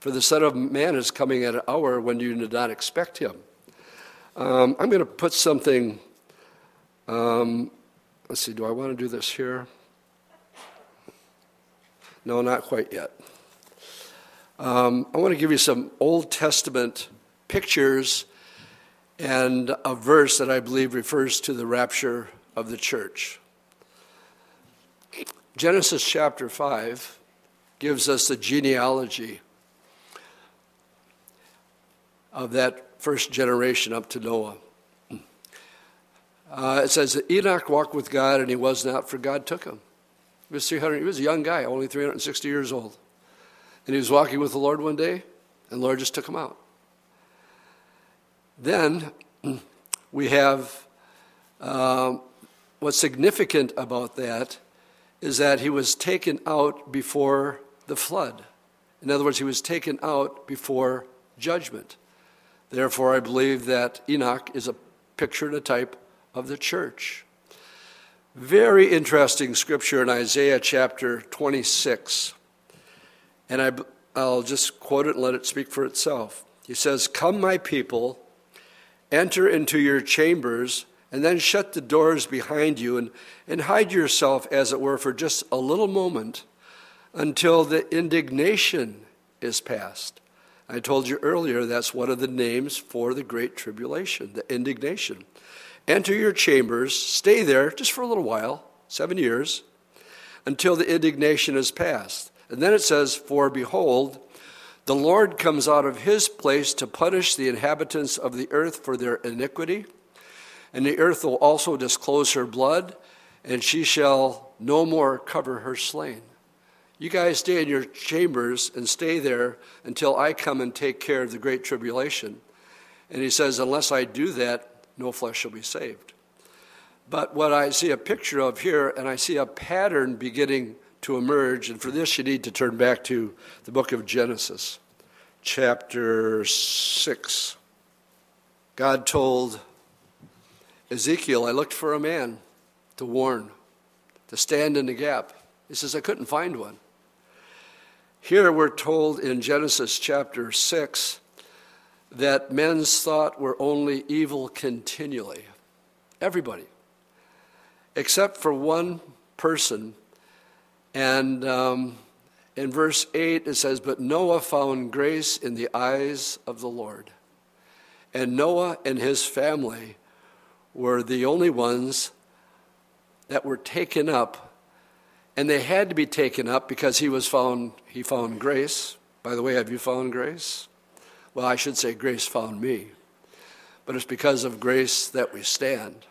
for the Son of Man is coming at an hour when you did not expect him. Um, I'm going to put something. Um, let's see, do I want to do this here? No, not quite yet. Um, I want to give you some Old Testament pictures and a verse that I believe refers to the rapture of the church. Genesis chapter 5 gives us the genealogy of that first generation up to Noah. Uh, it says that Enoch walked with God and he was not, for God took him. He was 300, he was a young guy, only 360 years old. And he was walking with the Lord one day, and the Lord just took him out. Then we have uh, what's significant about that is that he was taken out before the flood. In other words, he was taken out before judgment. Therefore, I believe that Enoch is a picture and a type of the church. Very interesting scripture in Isaiah chapter 26. And I, I'll just quote it and let it speak for itself. He says, Come, my people, enter into your chambers and then shut the doors behind you and, and hide yourself, as it were, for just a little moment until the indignation is past. I told you earlier that's one of the names for the Great Tribulation, the indignation. Enter your chambers, stay there just for a little while, seven years, until the indignation is past. And then it says, For behold, the Lord comes out of his place to punish the inhabitants of the earth for their iniquity and the earth will also disclose her blood, and she shall no more cover her slain. You guys stay in your chambers and stay there until I come and take care of the great tribulation. And he says, Unless I do that, no flesh shall be saved. But what I see a picture of here, and I see a pattern beginning to emerge, and for this you need to turn back to the book of Genesis, chapter 6. God told Ezekiel, I looked for a man to warn, to stand in the gap. He says, I couldn't find one. Here we're told in Genesis chapter 6 that men's thought were only evil continually. Everybody. Except for one person. And um, in verse 8 it says, But Noah found grace in the eyes of the Lord. And Noah and his family were the only ones that were taken up and they had to be taken up because he was found he found grace by the way have you found grace well i should say grace found me but it's because of grace that we stand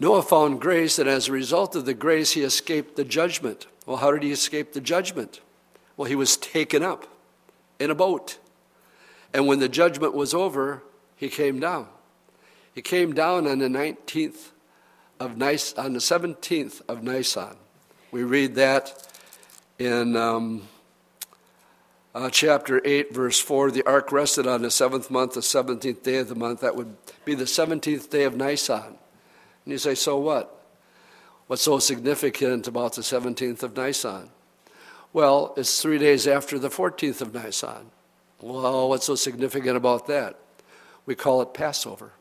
noah found grace and as a result of the grace he escaped the judgment well how did he escape the judgment Well, he was taken up in a boat. And when the judgment was over, he came down. He came down on the 19th of Nis- on the 17th of Nisan. We read that in um, uh, chapter 8, verse 4. The ark rested on the seventh month, the 17th day of the month. That would be the 17th day of Nisan. And you say, so what? What's so significant about the 17th of Nisan? Well, it's three days after the 14th of Nisan. Well, what's so significant about that? We call it Passover.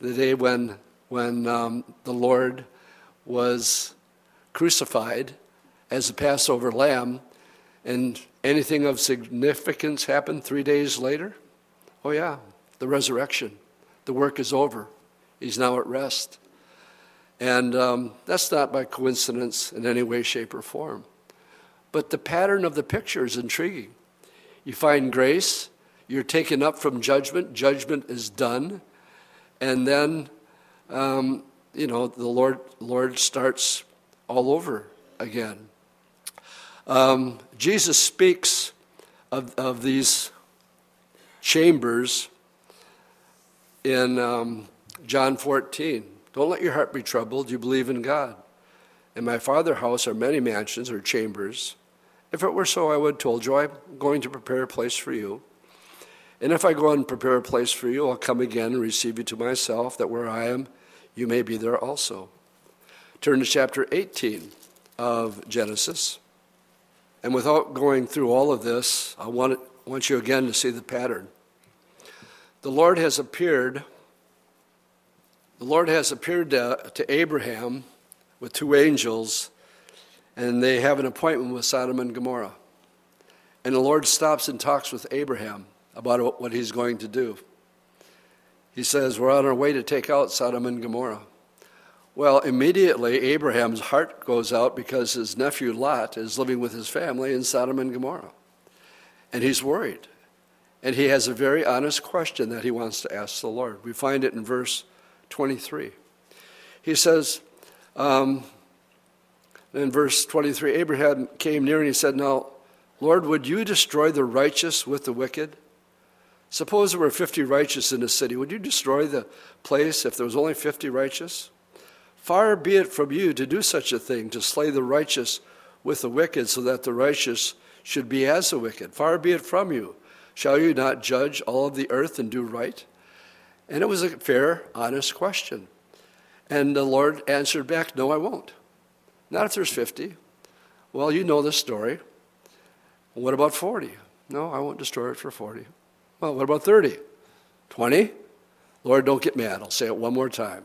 The day when, when um, the Lord was crucified as the Passover lamb, and anything of significance happened three days later? Oh, yeah, the resurrection. The work is over. He's now at rest. And um, that's not by coincidence in any way, shape, or form. But the pattern of the picture is intriguing. You find grace, you're taken up from judgment, judgment is done, and then, um, you know, the Lord, Lord starts all over again. Um, Jesus speaks of, of these chambers in um, John 14. Don't let your heart be troubled. You believe in God. In my Father's house are many mansions or chambers. If it were so, I would have told you, I'm going to prepare a place for you. And if I go and prepare a place for you, I'll come again and receive you to myself, that where I am, you may be there also. Turn to chapter 18 of Genesis. And without going through all of this, I want, want you again to see the pattern. The Lord has appeared. The Lord has appeared to, to Abraham with two angels and they have an appointment with Sodom and Gomorrah. And the Lord stops and talks with Abraham about what he's going to do. He says, We're on our way to take out Sodom and Gomorrah. Well, immediately Abraham's heart goes out because his nephew Lot is living with his family in Sodom and Gomorrah. And he's worried. And he has a very honest question that he wants to ask the Lord. We find it in verse 23. He says, um, in verse 23, Abraham came near and he said, Now, Lord, would you destroy the righteous with the wicked? Suppose there were 50 righteous in the city. Would you destroy the place if there was only 50 righteous? Far be it from you to do such a thing, to slay the righteous with the wicked, so that the righteous should be as the wicked. Far be it from you. Shall you not judge all of the earth and do right? And it was a fair, honest question. And the Lord answered back, No, I won't. Not if there's 50. Well, you know the story. What about 40? No, I won't destroy it for 40. Well, what about 30? 20? Lord, don't get mad. I'll say it one more time.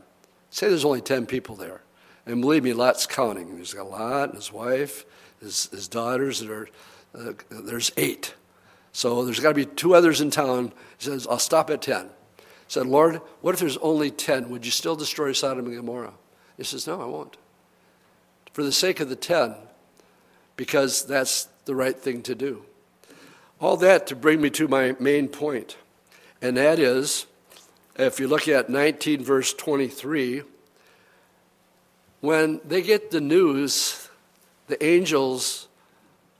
Say there's only 10 people there. And believe me, Lot's counting. He's got Lot and his wife, his, his daughters. That are, uh, there's eight. So there's got to be two others in town. He says, I'll stop at 10. He said, Lord, what if there's only 10? Would you still destroy Sodom and Gomorrah? He says, No, I won't for the sake of the ten, because that's the right thing to do. All that to bring me to my main point, and that is if you look at 19, verse 23, when they get the news, the angels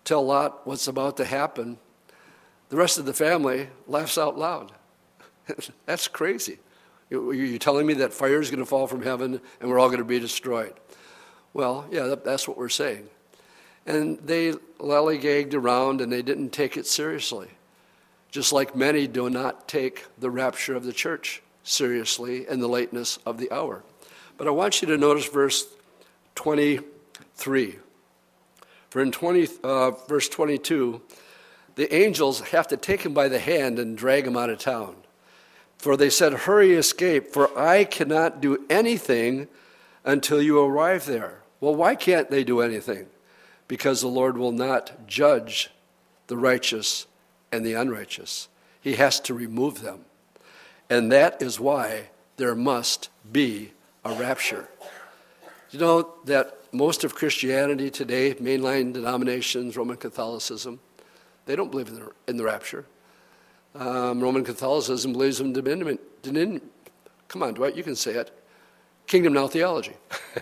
tell Lot what's about to happen, the rest of the family laughs out loud. That's crazy. You're telling me that fire is going to fall from heaven and we're all going to be destroyed. Well, yeah, that's what we're saying. And they lollygagged around and they didn't take it seriously. Just like many do not take the rapture of the church seriously in the lateness of the hour. But I want you to notice verse 23. For in 20, uh, verse 22, the angels have to take him by the hand and drag him out of town. For they said, Hurry, escape, for I cannot do anything until you arrive there. Well, why can't they do anything? Because the Lord will not judge the righteous and the unrighteous. He has to remove them. And that is why there must be a rapture. You know that most of Christianity today, mainline denominations, Roman Catholicism, they don't believe in the, in the rapture. Um, Roman Catholicism believes in dominion. dominion come on, Dwight, you can say it. Kingdom now theology.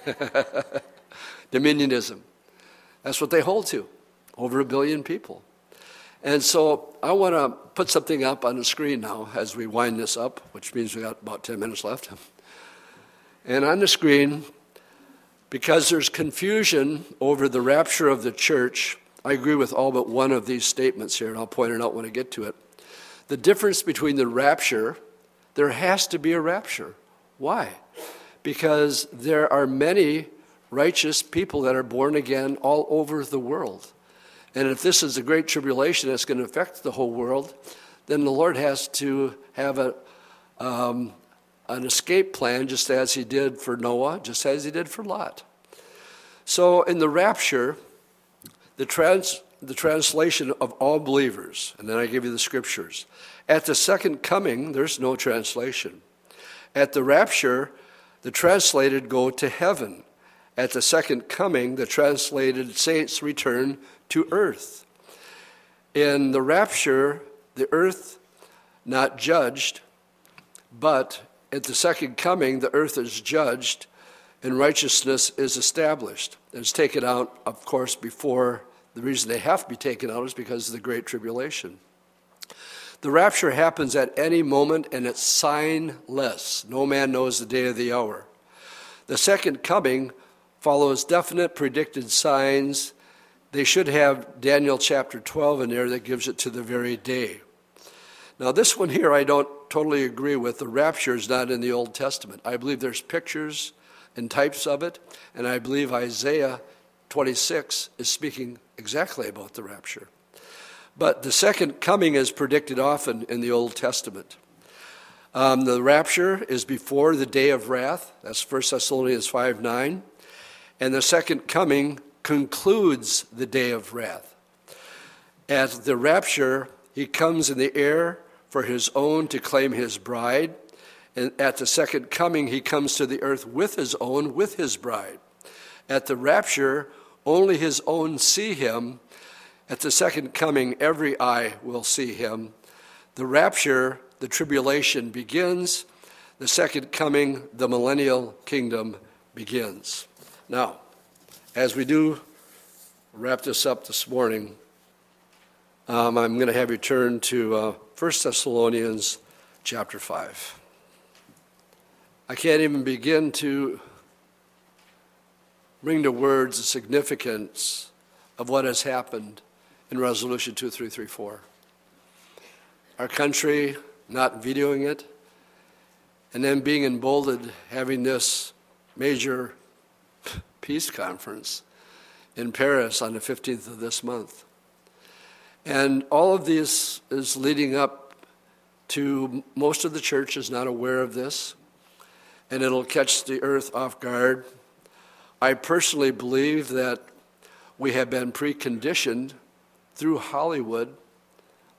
Dominionism. That's what they hold to. over a billion people. And so I want to put something up on the screen now as we wind this up, which means we got about 10 minutes left. And on the screen, because there's confusion over the rapture of the church, I agree with all but one of these statements here, and I'll point it out when I get to it. The difference between the rapture, there has to be a rapture. Why? Because there are many righteous people that are born again all over the world. And if this is a great tribulation that's going to affect the whole world, then the Lord has to have a, um, an escape plan, just as He did for Noah, just as He did for Lot. So in the rapture, the, trans, the translation of all believers, and then I give you the scriptures. At the second coming, there's no translation. At the rapture, the translated go to heaven. At the second coming, the translated saints return to earth. In the rapture, the earth not judged, but at the second coming, the earth is judged and righteousness is established. It's taken out, of course, before the reason they have to be taken out is because of the Great Tribulation. The rapture happens at any moment and it's signless. No man knows the day or the hour. The second coming follows definite predicted signs. They should have Daniel chapter 12 in there that gives it to the very day. Now, this one here I don't totally agree with. The rapture is not in the Old Testament. I believe there's pictures and types of it. And I believe Isaiah 26 is speaking exactly about the rapture. But the second coming is predicted often in the Old Testament. Um, the rapture is before the day of wrath. That's 1 Thessalonians 5 9. And the second coming concludes the day of wrath. At the rapture, he comes in the air for his own to claim his bride. And at the second coming, he comes to the earth with his own, with his bride. At the rapture, only his own see him. At the second coming, every eye will see him. The rapture, the tribulation begins. The second coming, the millennial kingdom begins. Now, as we do wrap this up this morning, um, I'm going to have you turn to uh, 1 Thessalonians chapter 5. I can't even begin to bring to words the significance of what has happened in Resolution 2334. Our country not vetoing it, and then being emboldened having this major peace conference in Paris on the 15th of this month. And all of this is leading up to most of the church is not aware of this and it'll catch the earth off guard. I personally believe that we have been preconditioned through Hollywood.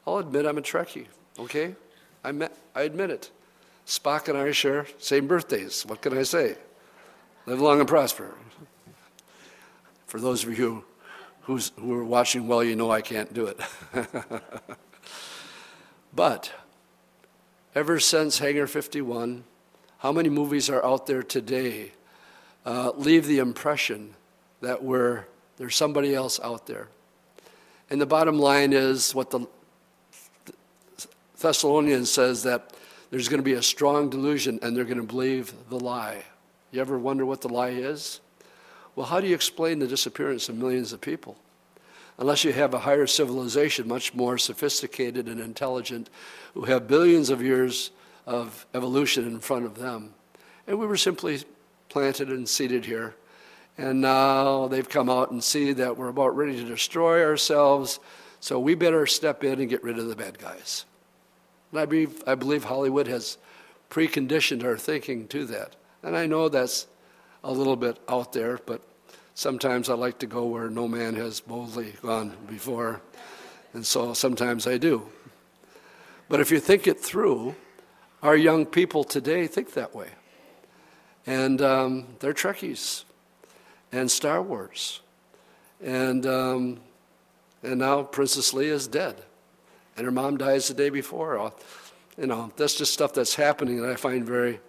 I'll admit I'm a Trekkie, okay? I, I admit it. Spock and I share same birthdays. What can I say? Live long and prosper. For those of you who's, who are watching well, you know I can't do it. but ever since Hangar 51, how many movies are out there today uh, leave the impression that we're, there's somebody else out there? And the bottom line is what the Thessalonians says that there's going to be a strong delusion and they're going to believe the lie. You ever wonder what the lie is? Well, how do you explain the disappearance of millions of people? Unless you have a higher civilization, much more sophisticated and intelligent, who have billions of years of evolution in front of them. And we were simply planted and seated here. And now they've come out and see that we're about ready to destroy ourselves, so we better step in and get rid of the bad guys. And I believe, I believe Hollywood has preconditioned our thinking to that. And I know that's a little bit out there, but sometimes I like to go where no man has boldly gone before. And so sometimes I do. But if you think it through, our young people today think that way. And um, they're Trekkies and Star Wars. And, um, and now Princess Leia is dead. And her mom dies the day before. Uh, you know, that's just stuff that's happening that I find very,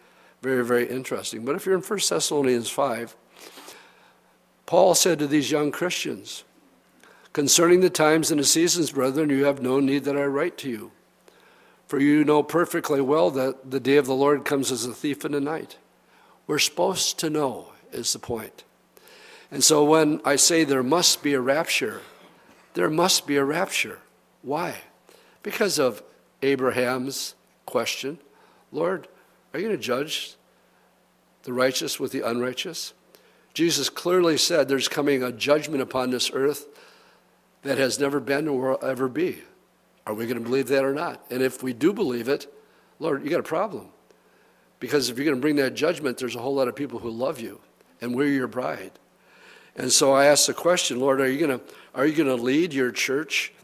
very, very interesting. But if you're in 1 Thessalonians 5, Paul said to these young Christians, Concerning the times and the seasons, brethren, you have no need that I write to you. For you know perfectly well that the day of the Lord comes as a thief in the night. We're supposed to know, is the point. And so when I say there must be a rapture, there must be a rapture. Why? Because of Abraham's question Lord, are you going to judge the righteous with the unrighteous? Jesus clearly said there's coming a judgment upon this earth that has never been or will ever be. Are we going to believe that or not? And if we do believe it, Lord, you got a problem. Because if you're going to bring that judgment, there's a whole lot of people who love you, and we're your bride. And so I asked the question, Lord, are you going to, are you going to lead your church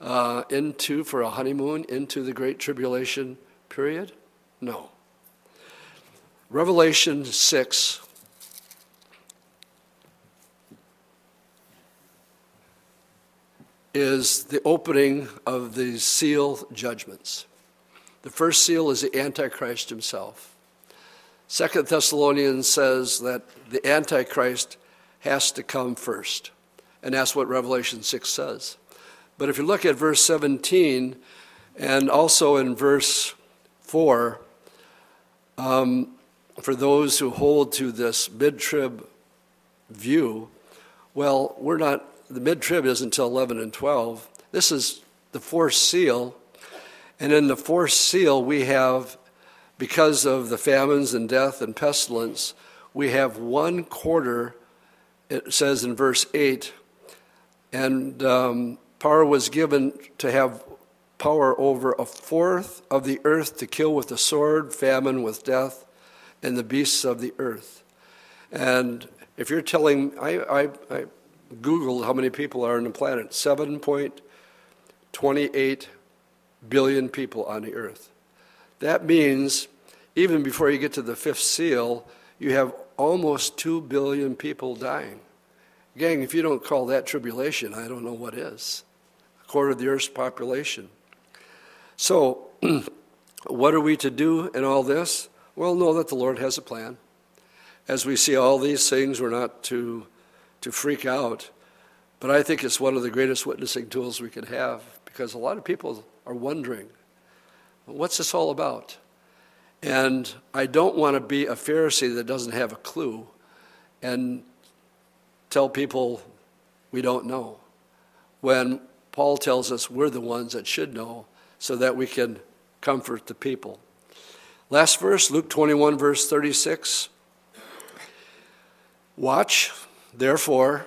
uh, into, for a honeymoon, into the Great Tribulation period? No. Revelation 6. Is the opening of the seal judgments. The first seal is the Antichrist himself. Second Thessalonians says that the Antichrist has to come first. And that's what Revelation 6 says. But if you look at verse 17 and also in verse 4, um, for those who hold to this mid trib view, well, we're not, the mid trib isn't until 11 and 12. This is the fourth seal. And in the fourth seal, we have, because of the famines and death and pestilence, we have one quarter it says in verse 8, and um, power was given to have power over a fourth of the earth to kill with the sword, famine, with death, and the beasts of the earth. And if you're telling, I, I, I Googled how many people are on the planet 7.28 billion people on the earth. That means even before you get to the fifth seal, you have almost 2 billion people dying. Gang, if you don't call that tribulation, I don't know what is. A quarter of the earth's population. So, what are we to do in all this? Well, know that the Lord has a plan. As we see all these things, we're not to, to freak out. But I think it's one of the greatest witnessing tools we can have because a lot of people are wondering, what's this all about? And I don't want to be a Pharisee that doesn't have a clue and tell people we don't know when Paul tells us we're the ones that should know so that we can comfort the people. Last verse, Luke 21, verse 36. Watch, therefore,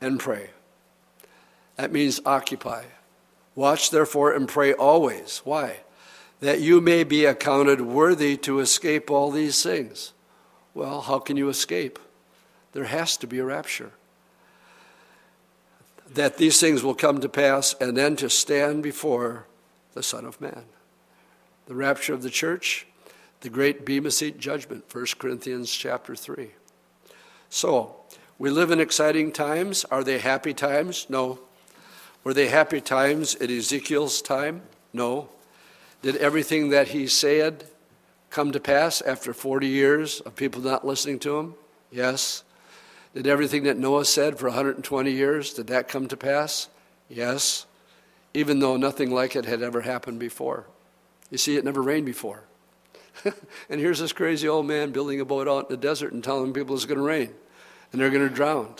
and pray. That means occupy. Watch, therefore, and pray always. Why? that you may be accounted worthy to escape all these things. Well, how can you escape? There has to be a rapture. That these things will come to pass and then to stand before the Son of Man. The rapture of the church, the great Bema Seat judgment, 1 Corinthians chapter 3. So, we live in exciting times. Are they happy times? No. Were they happy times at Ezekiel's time? No. Did everything that he said come to pass after 40 years of people not listening to him? Yes. Did everything that Noah said for 120 years, did that come to pass? Yes. Even though nothing like it had ever happened before. You see, it never rained before. and here's this crazy old man building a boat out in the desert and telling people it's going to rain and they're going to drown.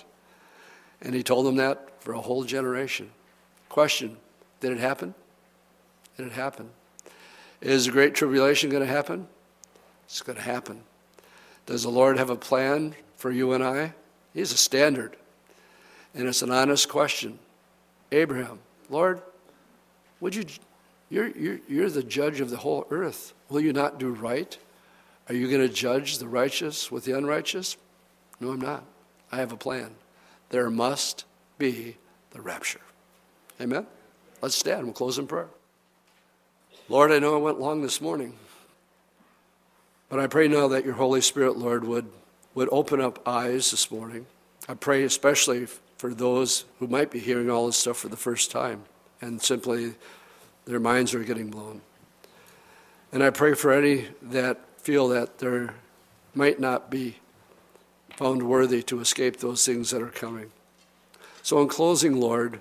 And he told them that for a whole generation. Question Did it happen? Did it happen? Is the Great Tribulation going to happen? It's going to happen. Does the Lord have a plan for you and I? He has a standard. And it's an honest question. Abraham, Lord, would you, you're, you're, you're the judge of the whole earth. Will you not do right? Are you going to judge the righteous with the unrighteous? No, I'm not. I have a plan. There must be the rapture. Amen? Let's stand. We'll close in prayer. Lord, I know I went long this morning, but I pray now that your Holy Spirit, Lord, would, would open up eyes this morning. I pray especially for those who might be hearing all this stuff for the first time and simply their minds are getting blown. And I pray for any that feel that they might not be found worthy to escape those things that are coming. So, in closing, Lord,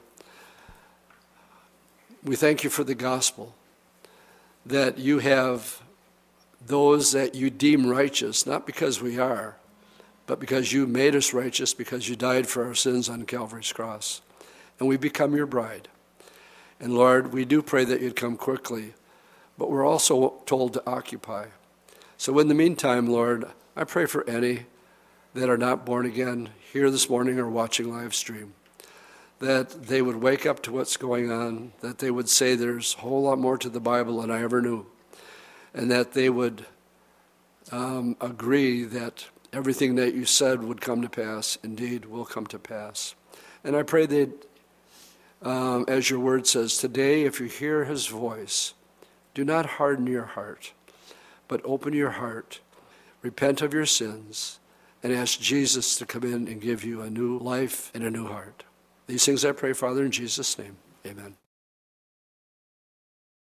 we thank you for the gospel, that you have those that you deem righteous, not because we are, but because you made us righteous, because you died for our sins on Calvary's cross. And we become your bride. And Lord, we do pray that you'd come quickly, but we're also told to occupy. So in the meantime, Lord, I pray for any that are not born again here this morning or watching live stream that they would wake up to what's going on, that they would say there's a whole lot more to the Bible than I ever knew, and that they would um, agree that everything that you said would come to pass, indeed will come to pass. And I pray that, um, as your word says, today, if you hear his voice, do not harden your heart, but open your heart, repent of your sins, and ask Jesus to come in and give you a new life and a new heart. These things I pray, Father, in Jesus' name. Amen.